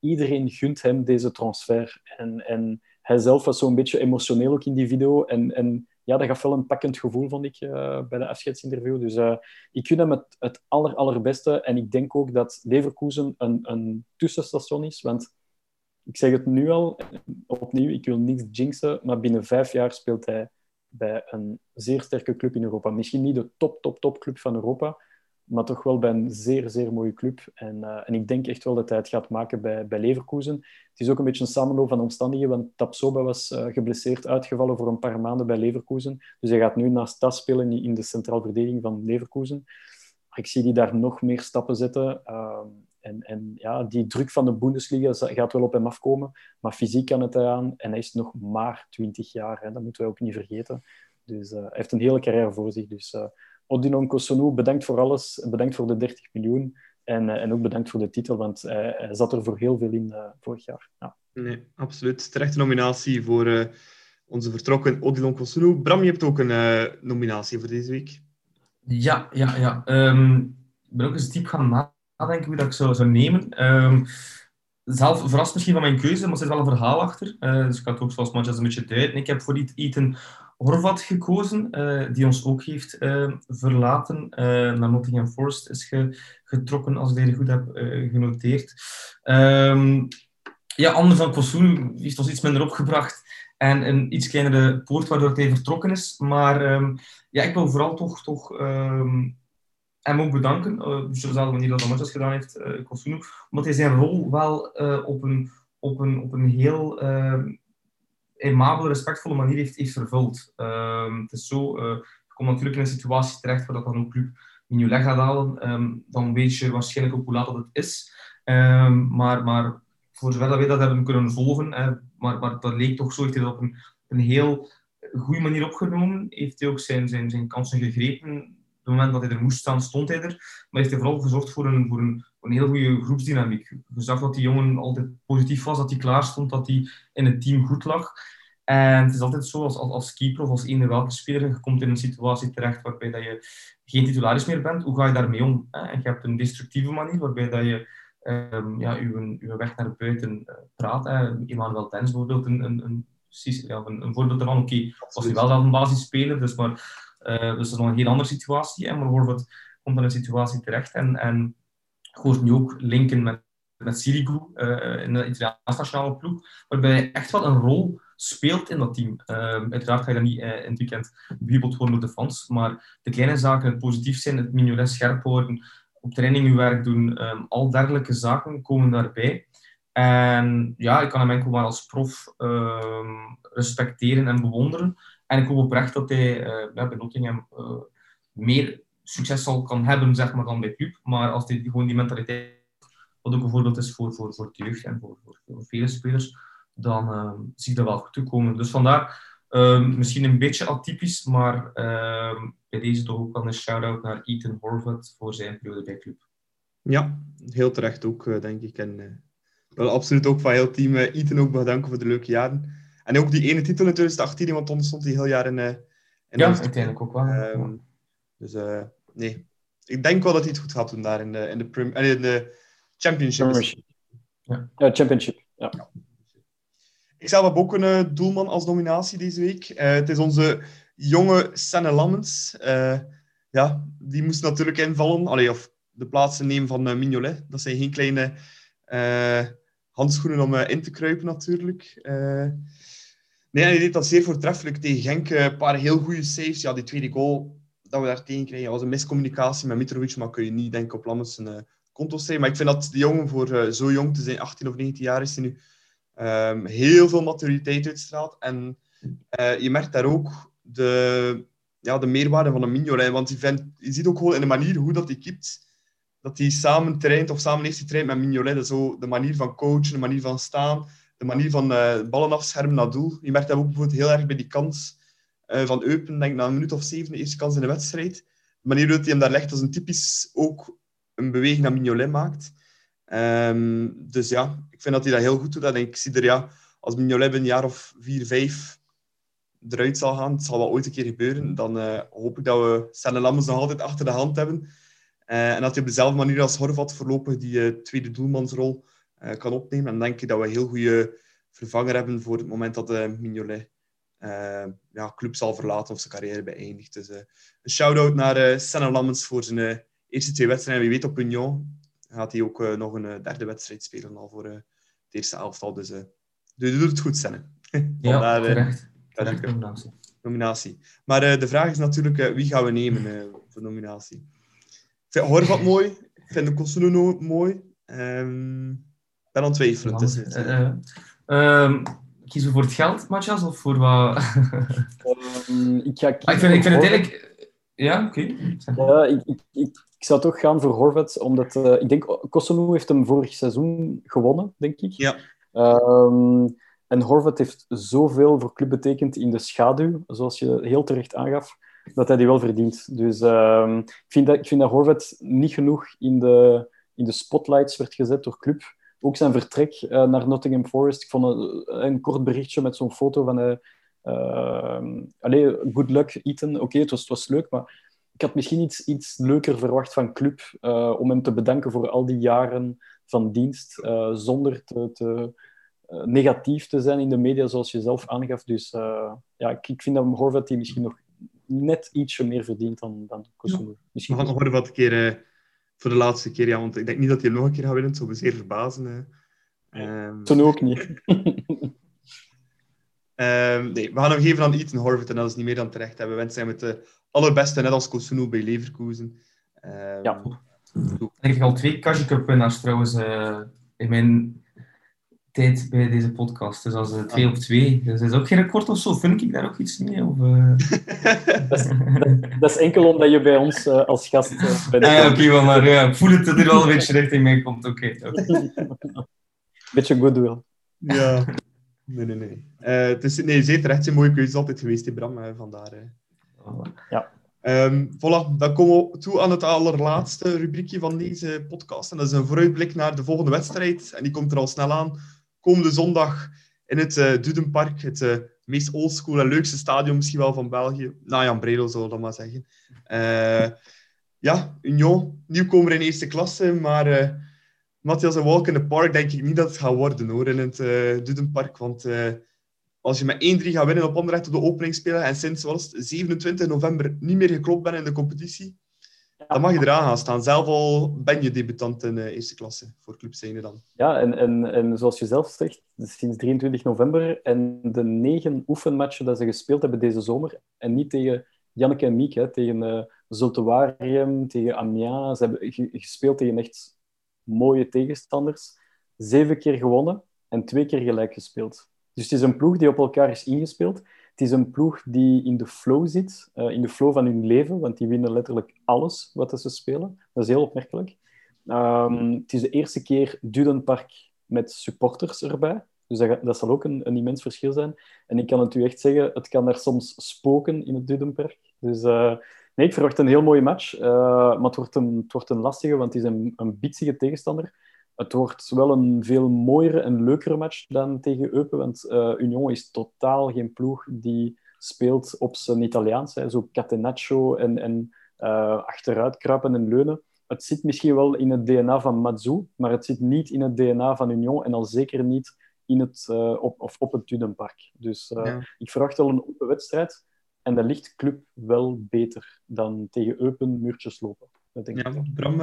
Iedereen gunt hem deze transfer. En, en hij zelf was zo'n beetje emotioneel ook in die video. En, en ja, dat gaf wel een pakkend gevoel, vond ik, uh, bij de afscheidsinterview. Dus uh, ik gun hem het, aller, allerbeste. En ik denk ook dat Leverkusen een, een tussenstation is. Want ik zeg het nu al, opnieuw, ik wil niets jinxen, maar binnen vijf jaar speelt hij bij een zeer sterke club in Europa. Misschien niet de top, top, top club van Europa, maar toch wel bij een zeer, zeer mooie club. En, uh, en ik denk echt wel dat hij het gaat maken bij, bij Leverkusen. Het is ook een beetje een samenloop van omstandigheden, want Tapsoba was uh, geblesseerd uitgevallen voor een paar maanden bij Leverkusen. Dus hij gaat nu naast Tas spelen in de centraal verdediging van Leverkusen. Ik zie die daar nog meer stappen zetten. Uh, en, en ja, die druk van de Bundesliga gaat wel op hem afkomen, maar fysiek kan het aan. En hij is nog maar 20 jaar, hè. dat moeten we ook niet vergeten. Dus uh, hij heeft een hele carrière voor zich. Dus Odinon Kosunu, bedankt voor alles. Bedankt voor de 30 miljoen. En, uh, en ook bedankt voor de titel, want hij, hij zat er voor heel veel in vorig jaar. Ja. Nee, absoluut. Terechte nominatie voor onze vertrokken Odinon Kosunu. Bram, je hebt ook een nominatie voor deze week. Ja, ja, ja. Um, ik ben ook eens diep gaan nadenken hoe dat ik zou, zou nemen. Um, zelf verrast misschien van mijn keuze, maar er zit wel een verhaal achter. Uh, dus ik had ook zoals Matjas een beetje duiden. Ik heb voor Ethan Horvat gekozen, uh, die ons ook heeft uh, verlaten. naar Nottingham Forest is ge getrokken, als ik het goed heb genoteerd. Um, ja, anders dan Kosoen heeft ons iets minder opgebracht. En een iets kleinere poort waardoor hij vertrokken is. Maar um, ja, ik wil vooral toch, toch hem ook bedanken, op dezelfde manier dat Amatjas gedaan heeft, uh, omdat hij zijn rol wel op, een, op, een, op een heel aimabele, respectvolle manier heeft, heeft vervuld. Uh, het is zo, je komt natuurlijk in een situatie terecht waar dat dan een club in leg gaat halen, um, dan weet je waarschijnlijk ook hoe laat dat het is. Um, maar, maar voor zover dat wij dat hebben kunnen volgen, hè, maar, maar dat leek toch zo, heeft hij dat op een, een heel goede manier opgenomen. Heeft hij ook zijn, zijn, zijn kansen gegrepen. Op het moment dat hij er moest staan, stond hij er. Maar heeft hij vooral gezorgd voor een, voor een, een heel goede groepsdynamiek. Je zag dat die jongen altijd positief was, dat hij klaar stond, dat hij in het team goed lag. En het is altijd zo, als, als, als keeper of als eender welke speler, je komt in een situatie terecht waarbij dat je geen titularis meer bent. Hoe ga je daarmee om? Hè? En je hebt een destructieve manier waarbij dat je um, ja, uw, uw weg naar buiten uh, praat. Hè? Emmanuel Dens bijvoorbeeld, een, een, een, ja, een, een voorbeeld daarvan. Oké, okay, was hij wel zelf een basisspeler, dus, maar, uh, dus dat is nog een heel andere situatie. Hè? Maar bijvoorbeeld komt in een situatie terecht en, en je hoort nu ook linken met, met Sirigu uh, in de Italiaanse nationale ploeg, waarbij hij echt wel een rol speelt in dat team. Uh, uiteraard ga je dat niet uh, in het weekend bejubeld worden door de fans, maar de kleine zaken, het positief zijn, het mignolet scherp worden, op training werk doen, um, al dergelijke zaken komen daarbij. En ja, ik kan hem enkel maar als prof um, respecteren en bewonderen. En ik hoop oprecht dat hij uh, bij Nottingham meer succes zal kan hebben zeg maar, dan bij club. Maar als hij gewoon die mentaliteit, wat ook een voorbeeld is voor, voor, voor de jeugd en voor, voor, voor vele spelers, dan uh, zie ik dat wel goed toekomen. Dus vandaar uh, misschien een beetje atypisch, maar uh, bij deze toch ook wel een shout-out naar Ethan Horvath voor zijn periode bij club. Ja, heel terecht ook, denk ik. En uh, wel absoluut ook van heel team Ethan ook bedanken voor de leuke jaren. En ook die ene titel in 2018, want toen stond hij heel jaar in, in Ja, uiteindelijk ook wel. Um, dus nee, ik denk wel dat hij het goed gaat doen daar in de, in de, prim, in de championship. Ja. ja, championship. Ja. ja. Ik zelf heb ook een uh, doelman als nominatie deze week. Uh, het is onze jonge Senne Lammens. Uh, ja, die moest natuurlijk invallen. Allee, of de plaatsen nemen van Mignolet. Dat zijn geen kleine handschoenen om in te kruipen, natuurlijk. nee, hij deed dat zeer voortreffelijk tegen Genk. Een paar heel goede saves. Ja, die tweede goal dat we daar tegen kregen was een miscommunicatie met Mitrovic. Maar kun je niet denken op Lammens zijn konto zijn. Maar ik vind dat de jongen voor zo jong te zijn, 18 of 19 jaar is hij nu um, heel veel maturiteit uitstraalt. En uh, je merkt daar ook de, ja, de meerwaarde van een Mignolet. Want je, vindt, je ziet ook gewoon in de manier hoe dat hij kipt, dat hij samen traint of samen heeft getraind met Mignolet. Zo de manier van coachen, de manier van staan, de manier van uh, ballen afschermen naar doel. Je merkt dat ook bijvoorbeeld heel erg bij die kans uh, van Eupen, denk na een minuut of zeven, de eerste kans in de wedstrijd. De manier dat hij hem daar legt, als een typisch ook een beweging naar Mignolet maakt. Um, dus ja, ik vind dat hij dat heel goed doet. En ik zie er, ja, als Mignolet een jaar of vier, vijf eruit zal gaan, het zal wel ooit een keer gebeuren, dan uh, hoop ik dat we Senne Lammens nog altijd achter de hand hebben. Uh, en dat hij op dezelfde manier als Horvat voorlopig die tweede doelmansrol kan opnemen. En dan denk ik dat we een heel goede vervanger hebben voor het moment dat Mignolet ja, club zal verlaten of zijn carrière beëindigt. Dus een shout-out naar uh, Senne Lammens voor zijn eerste twee wedstrijden. Wie weet op Union gaat hij ook nog een derde wedstrijd spelen al voor het eerste elftal. Dus je doet het goed, Senne. ja, terecht. terecht nominatie. nominatie. Maar de vraag is natuurlijk, wie gaan we nemen voor nominatie? Ik vind Horvat mooi. Ik vind de Kosunu mooi. Um, ben aan het twijfelen. Dus, um, kiezen we voor het geld, Matthias, of voor wat... um, ik, ga ah, ik, vind, ik vind het eigenlijk... Ja, oké. Okay. Ja, ik, ik, ik, ik zou toch gaan voor Horvath, omdat uh, ik denk Kosovo heeft hem vorig seizoen gewonnen, denk ik. Ja. Um, en Horvath heeft zoveel voor club betekend in de schaduw, zoals je heel terecht aangaf, dat hij die wel verdient. Dus um, ik, vind dat, ik vind dat Horvath niet genoeg in de, in de spotlights werd gezet door club. Ook zijn vertrek uh, naar Nottingham Forest. Ik vond een, een kort berichtje met zo'n foto van... Uh, uh, allee, good luck, Ethan. Oké, okay, het, was, het was leuk, maar ik had misschien iets, iets leuker verwacht van Club, om hem te bedanken voor al die jaren van dienst, zonder te, te negatief te zijn in de media, zoals je zelf aangaf. Dus ja, ik, ik, vind dat Horvath die misschien nog net ietsje meer verdient dan, dan Kosovo. Ja. Misschien... We gaan Horvath een keer voor de laatste keer, ja, want ik denk niet dat hij nog een keer gaat winnen. Het zou me zeer verbazen. Um... Toen ook niet. Um, nee, we gaan hem geven aan Ethan Horvath en dat is niet meer dan terecht. We wensen hem het uh, allerbeste, net als Kosunu bij Leverkusen. Um, ja. Ik heb al twee Kaji winnaars trouwens uh, in mijn tijd bij deze podcast. Dus als uh, twee ah. op twee. Dus dat is ook geen record of zo. Vind ik daar ook iets mee? Of, dat, is, dat, is, enkel omdat je bij ons als gast bent. Ah, oké, okay, maar ja, ik voel het er wel een beetje richting mij komt. Oké. Okay, Beetje goodwill. Ja. Nee, nee, nee. Uh, het is nee, zeer terecht. een mooie keuze altijd geweest, in Bram. Vandaar. Ja. Um, voilà, dan komen we toe aan het allerlaatste rubriekje van deze podcast. En dat is een vooruitblik naar de volgende wedstrijd. En die komt er al snel aan. Komende zondag in het uh, Dudenpark, het uh, meest oldschool en leukste stadion misschien wel van België. Nou, Jan Bredel, zullen we dat maar zeggen. Uh, ja, Union, nieuwkomer in eerste klasse, maar Matthias, een walk in the park denk ik niet dat het gaat worden hoor, in het Dudenpark. Want als je met 1-3 gaat winnen op Anderlecht op de openingsspelen en sinds was 27 november niet meer geklopt bent in de competitie, dan mag je eraan gaan staan. Zelf al ben je debutant in uh, eerste klasse voor Club Zijne dan. Ja, en, en, en zoals je zelf zegt, sinds 23 november en de negen oefenmatchen dat ze gespeeld hebben deze zomer, en niet tegen Janneke en Miek, hè, tegen uh, Zultuarium, tegen Amiens. Ze hebben gespeeld tegen echt mooie tegenstanders. Zeven keer gewonnen en twee keer gelijk gespeeld. Dus het is een ploeg die op elkaar is ingespeeld. Het is een ploeg die in de flow zit, uh, in de flow van hun leven, want die winnen letterlijk alles wat ze spelen. Dat is heel opmerkelijk. Um, het is de eerste keer Dudenpark met supporters erbij. Dus dat, dat zal ook een, een, immens verschil zijn. En ik kan het u echt zeggen, het kan daar soms spoken in het Dudenpark. Dus uh, nee, ik verwacht een heel mooie match. Uh, maar het wordt, een, het wordt een lastige, want het is een, een bitsige tegenstander het wordt wel een veel mooiere en leukere match dan tegen Eupen, want uh, Union is totaal geen ploeg die speelt op zijn Italiaans, hè, zo catenaccio en, en uh, achteruit kruipen en leunen. Het zit misschien wel in het DNA van Mazou, maar het zit niet in het DNA van Union en al zeker niet in het, uh, op, of op het Dudenpark. Dus ja. ik verwacht wel een open wedstrijd en dat ligt club wel beter dan tegen Eupen muurtjes lopen. Dat denk ja, ik. Bram,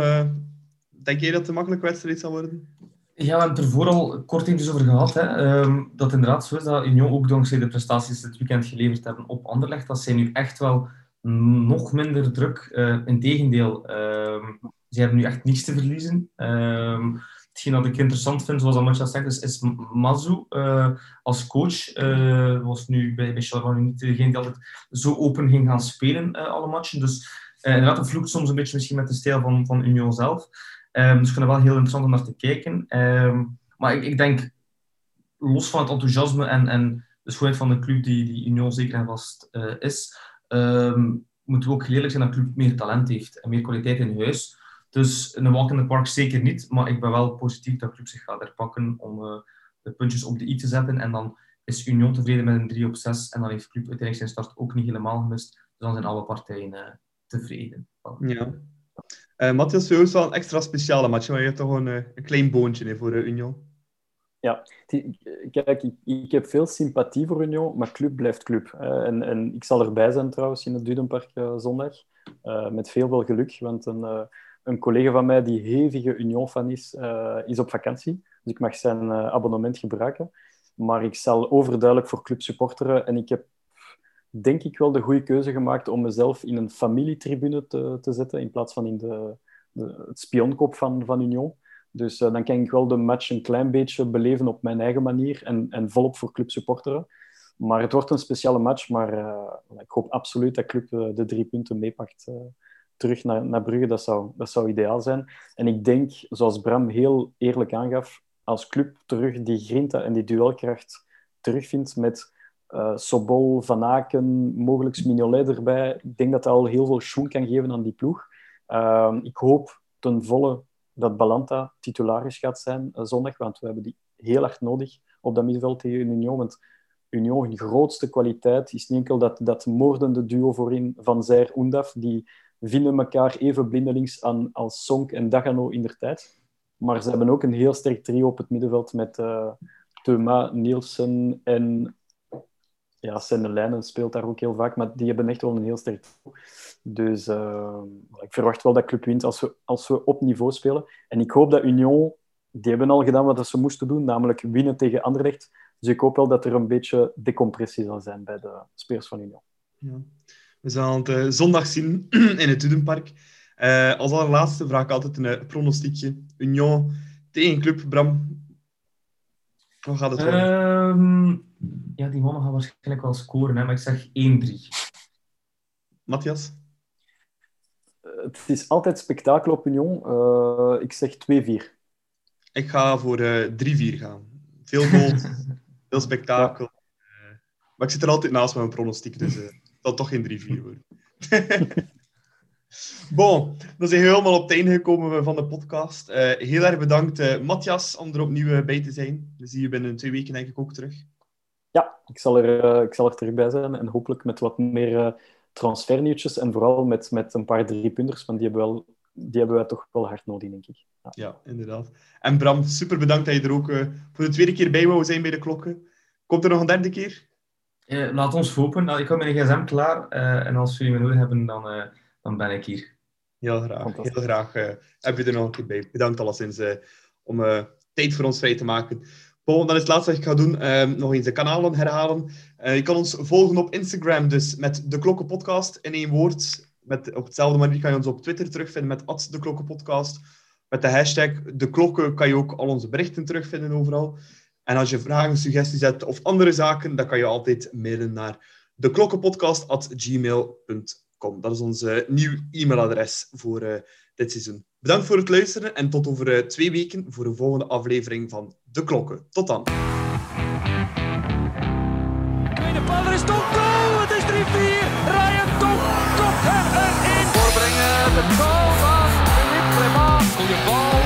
Denk jij dat het een makkelijke wedstrijd zal worden? Ja, we hebben het er vooral kort over gehad. Hè. Um, dat inderdaad zo is dat Union ook dankzij de prestaties dit weekend geleverd hebben op Anderlecht, dat zij nu echt wel nog minder druk. Uh, Integendeel, um, ze hebben nu echt niets te verliezen. Um, hetgeen dat ik interessant vind, zoals Amatja zegt, is, is Mazu uh, als coach. Uh, was nu bij, bij Charleroi niet degene die altijd zo open ging gaan spelen, alle matchen. Dus inderdaad, dat vloekt soms een beetje misschien met de stijl van, van Union zelf. Um, dus ik vind het wel heel interessant om naar te kijken. Um, maar ik, ik, denk, los van het enthousiasme en, en de schoonheid van de club die, die Union zeker en vast uh, is, um, moeten we ook eerlijk zijn dat de club meer talent heeft en meer kwaliteit in huis. Dus een walk in the park zeker niet, maar ik ben wel positief dat de club zich gaat herpakken om uh, de puntjes op de i te zetten. En dan is Union tevreden met een 3 op 6 en dan heeft de club uiteindelijk zijn start ook niet helemaal gemist. Dus dan zijn alle partijen uh, tevreden. Ja. Uh, Matthias, voor jou wel een extra speciale match, maar je hebt toch een, uh, een klein boontje hè, voor uh, Union. Ja, kijk, ik, heb veel sympathie voor Union, maar club blijft club. en, en ik zal erbij zijn trouwens in het Dudenpark zondag, met veel veel geluk, want een, een collega van mij die hevige Union-fan is, is op vakantie. Dus ik mag zijn abonnement gebruiken. Maar ik zal overduidelijk voor club supporteren en ik heb denk ik wel de goede keuze gemaakt om mezelf in een familietribune te, te zetten in plaats van in de, de het spionkop van, van Union. Dus uh, dan kan ik wel de match een klein beetje beleven op mijn eigen manier en, en volop voor club supporteren. Maar het wordt een speciale match, maar uh, ik hoop absoluut dat club uh, de drie punten meepakt terug naar, naar Brugge. Dat zou, dat zou ideaal zijn. En ik denk, zoals Bram heel eerlijk aangaf, als club terug die grinta en die duelkracht terugvindt met uh, Sobol, Van Aken, mogelijk Mignolet erbij. Ik denk dat dat al heel veel schoen kan geven aan die ploeg. Uh, ik hoop ten volle dat Balanta titularis gaat zijn uh, zondag, want we hebben die heel hard nodig op dat middenveld tegen Union. Want Union, hun grootste kwaliteit is niet enkel dat, dat moordende duo voorin van Zaire Undaf, die vinden elkaar even blindelings aan als Sonk en Dagano in der tijd. Maar ze hebben ook een heel sterk trio op het middenveld met uh, Thomas, Nielsen en ja, Lijnen speelt daar ook heel vaak, maar die hebben echt wel een heel sterk Dus uh, ik verwacht wel dat Club wint als we, als we op niveau spelen. En ik hoop dat Union, die hebben al gedaan wat ze moesten doen, namelijk winnen tegen Anderlecht. Dus ik hoop wel dat er een beetje decompressie zal zijn bij de spelers van Union. Ja. We zullen het uh, zondag zien in het Dudenpark. Uh, als allerlaatste vraag ik altijd een pronostiekje. Union tegen Club, Bram. Hoe gaat het worden? Um ja, die mannen gaan waarschijnlijk wel scoren, hè, maar ik zeg 1-3. Matthias? Uh, het is altijd spektakel op Union. Uh, ik zeg 2-4. Ik ga voor uh, 3-4 gaan. Veel goals, veel spektakel. Uh, maar ik zit er altijd naast met mijn pronostiek, dus uh, het zal toch geen 3-4 worden. bon, dan zijn we helemaal op het einde gekomen van de podcast. Uh, heel erg bedankt, uh, Matthias, om er opnieuw bij te zijn. We zien je binnen twee weken denk ik ook terug. Ja, ik zal er, uh, ik zal er terug bij zijn en hopelijk met wat meer transfernieuwtjes en vooral met, met een paar driepunters, want die hebben, wel, die hebben wij toch wel hard nodig, denk ik. Ja. ja, inderdaad. En Bram, super bedankt dat je er ook voor de tweede keer bij wou zijn bij de klokken. Komt er nog een derde keer? laat ons hopen. Nou, ik heb mijn gsm klaar en als jullie me nodig hebben, dan dan ben ik hier. Heel graag. Heel graag uh, heb je er nog een keer bij. Bedankt alleszins uh, om uh, tijd voor ons vrij te maken. Bon, dan is het laatste wat ik ga doen. Ehm, nog eens de kanalen herhalen. je kan ons volgen op Instagram, dus met de Klokkenpodcast in één woord. Met, op hetzelfde manier kan je ons op Twitter terugvinden met de Klokkenpodcast. Met de hashtag de klokken kan je ook al onze berichten terugvinden overal. En als je vragen, suggesties hebt of andere zaken, dan kan je altijd mailen naar deklokkenpodcast.gmail.com. Dat is ons nieuw e-mailadres voor uh, dit seizoen. Bedankt voor het luisteren en tot over uh, twee weken voor de volgende aflevering van De Klokken. Tot dan. Er is toch goal! Het is 3-4! Ryan Top kopt er erin! Voorbrengen, de van bal.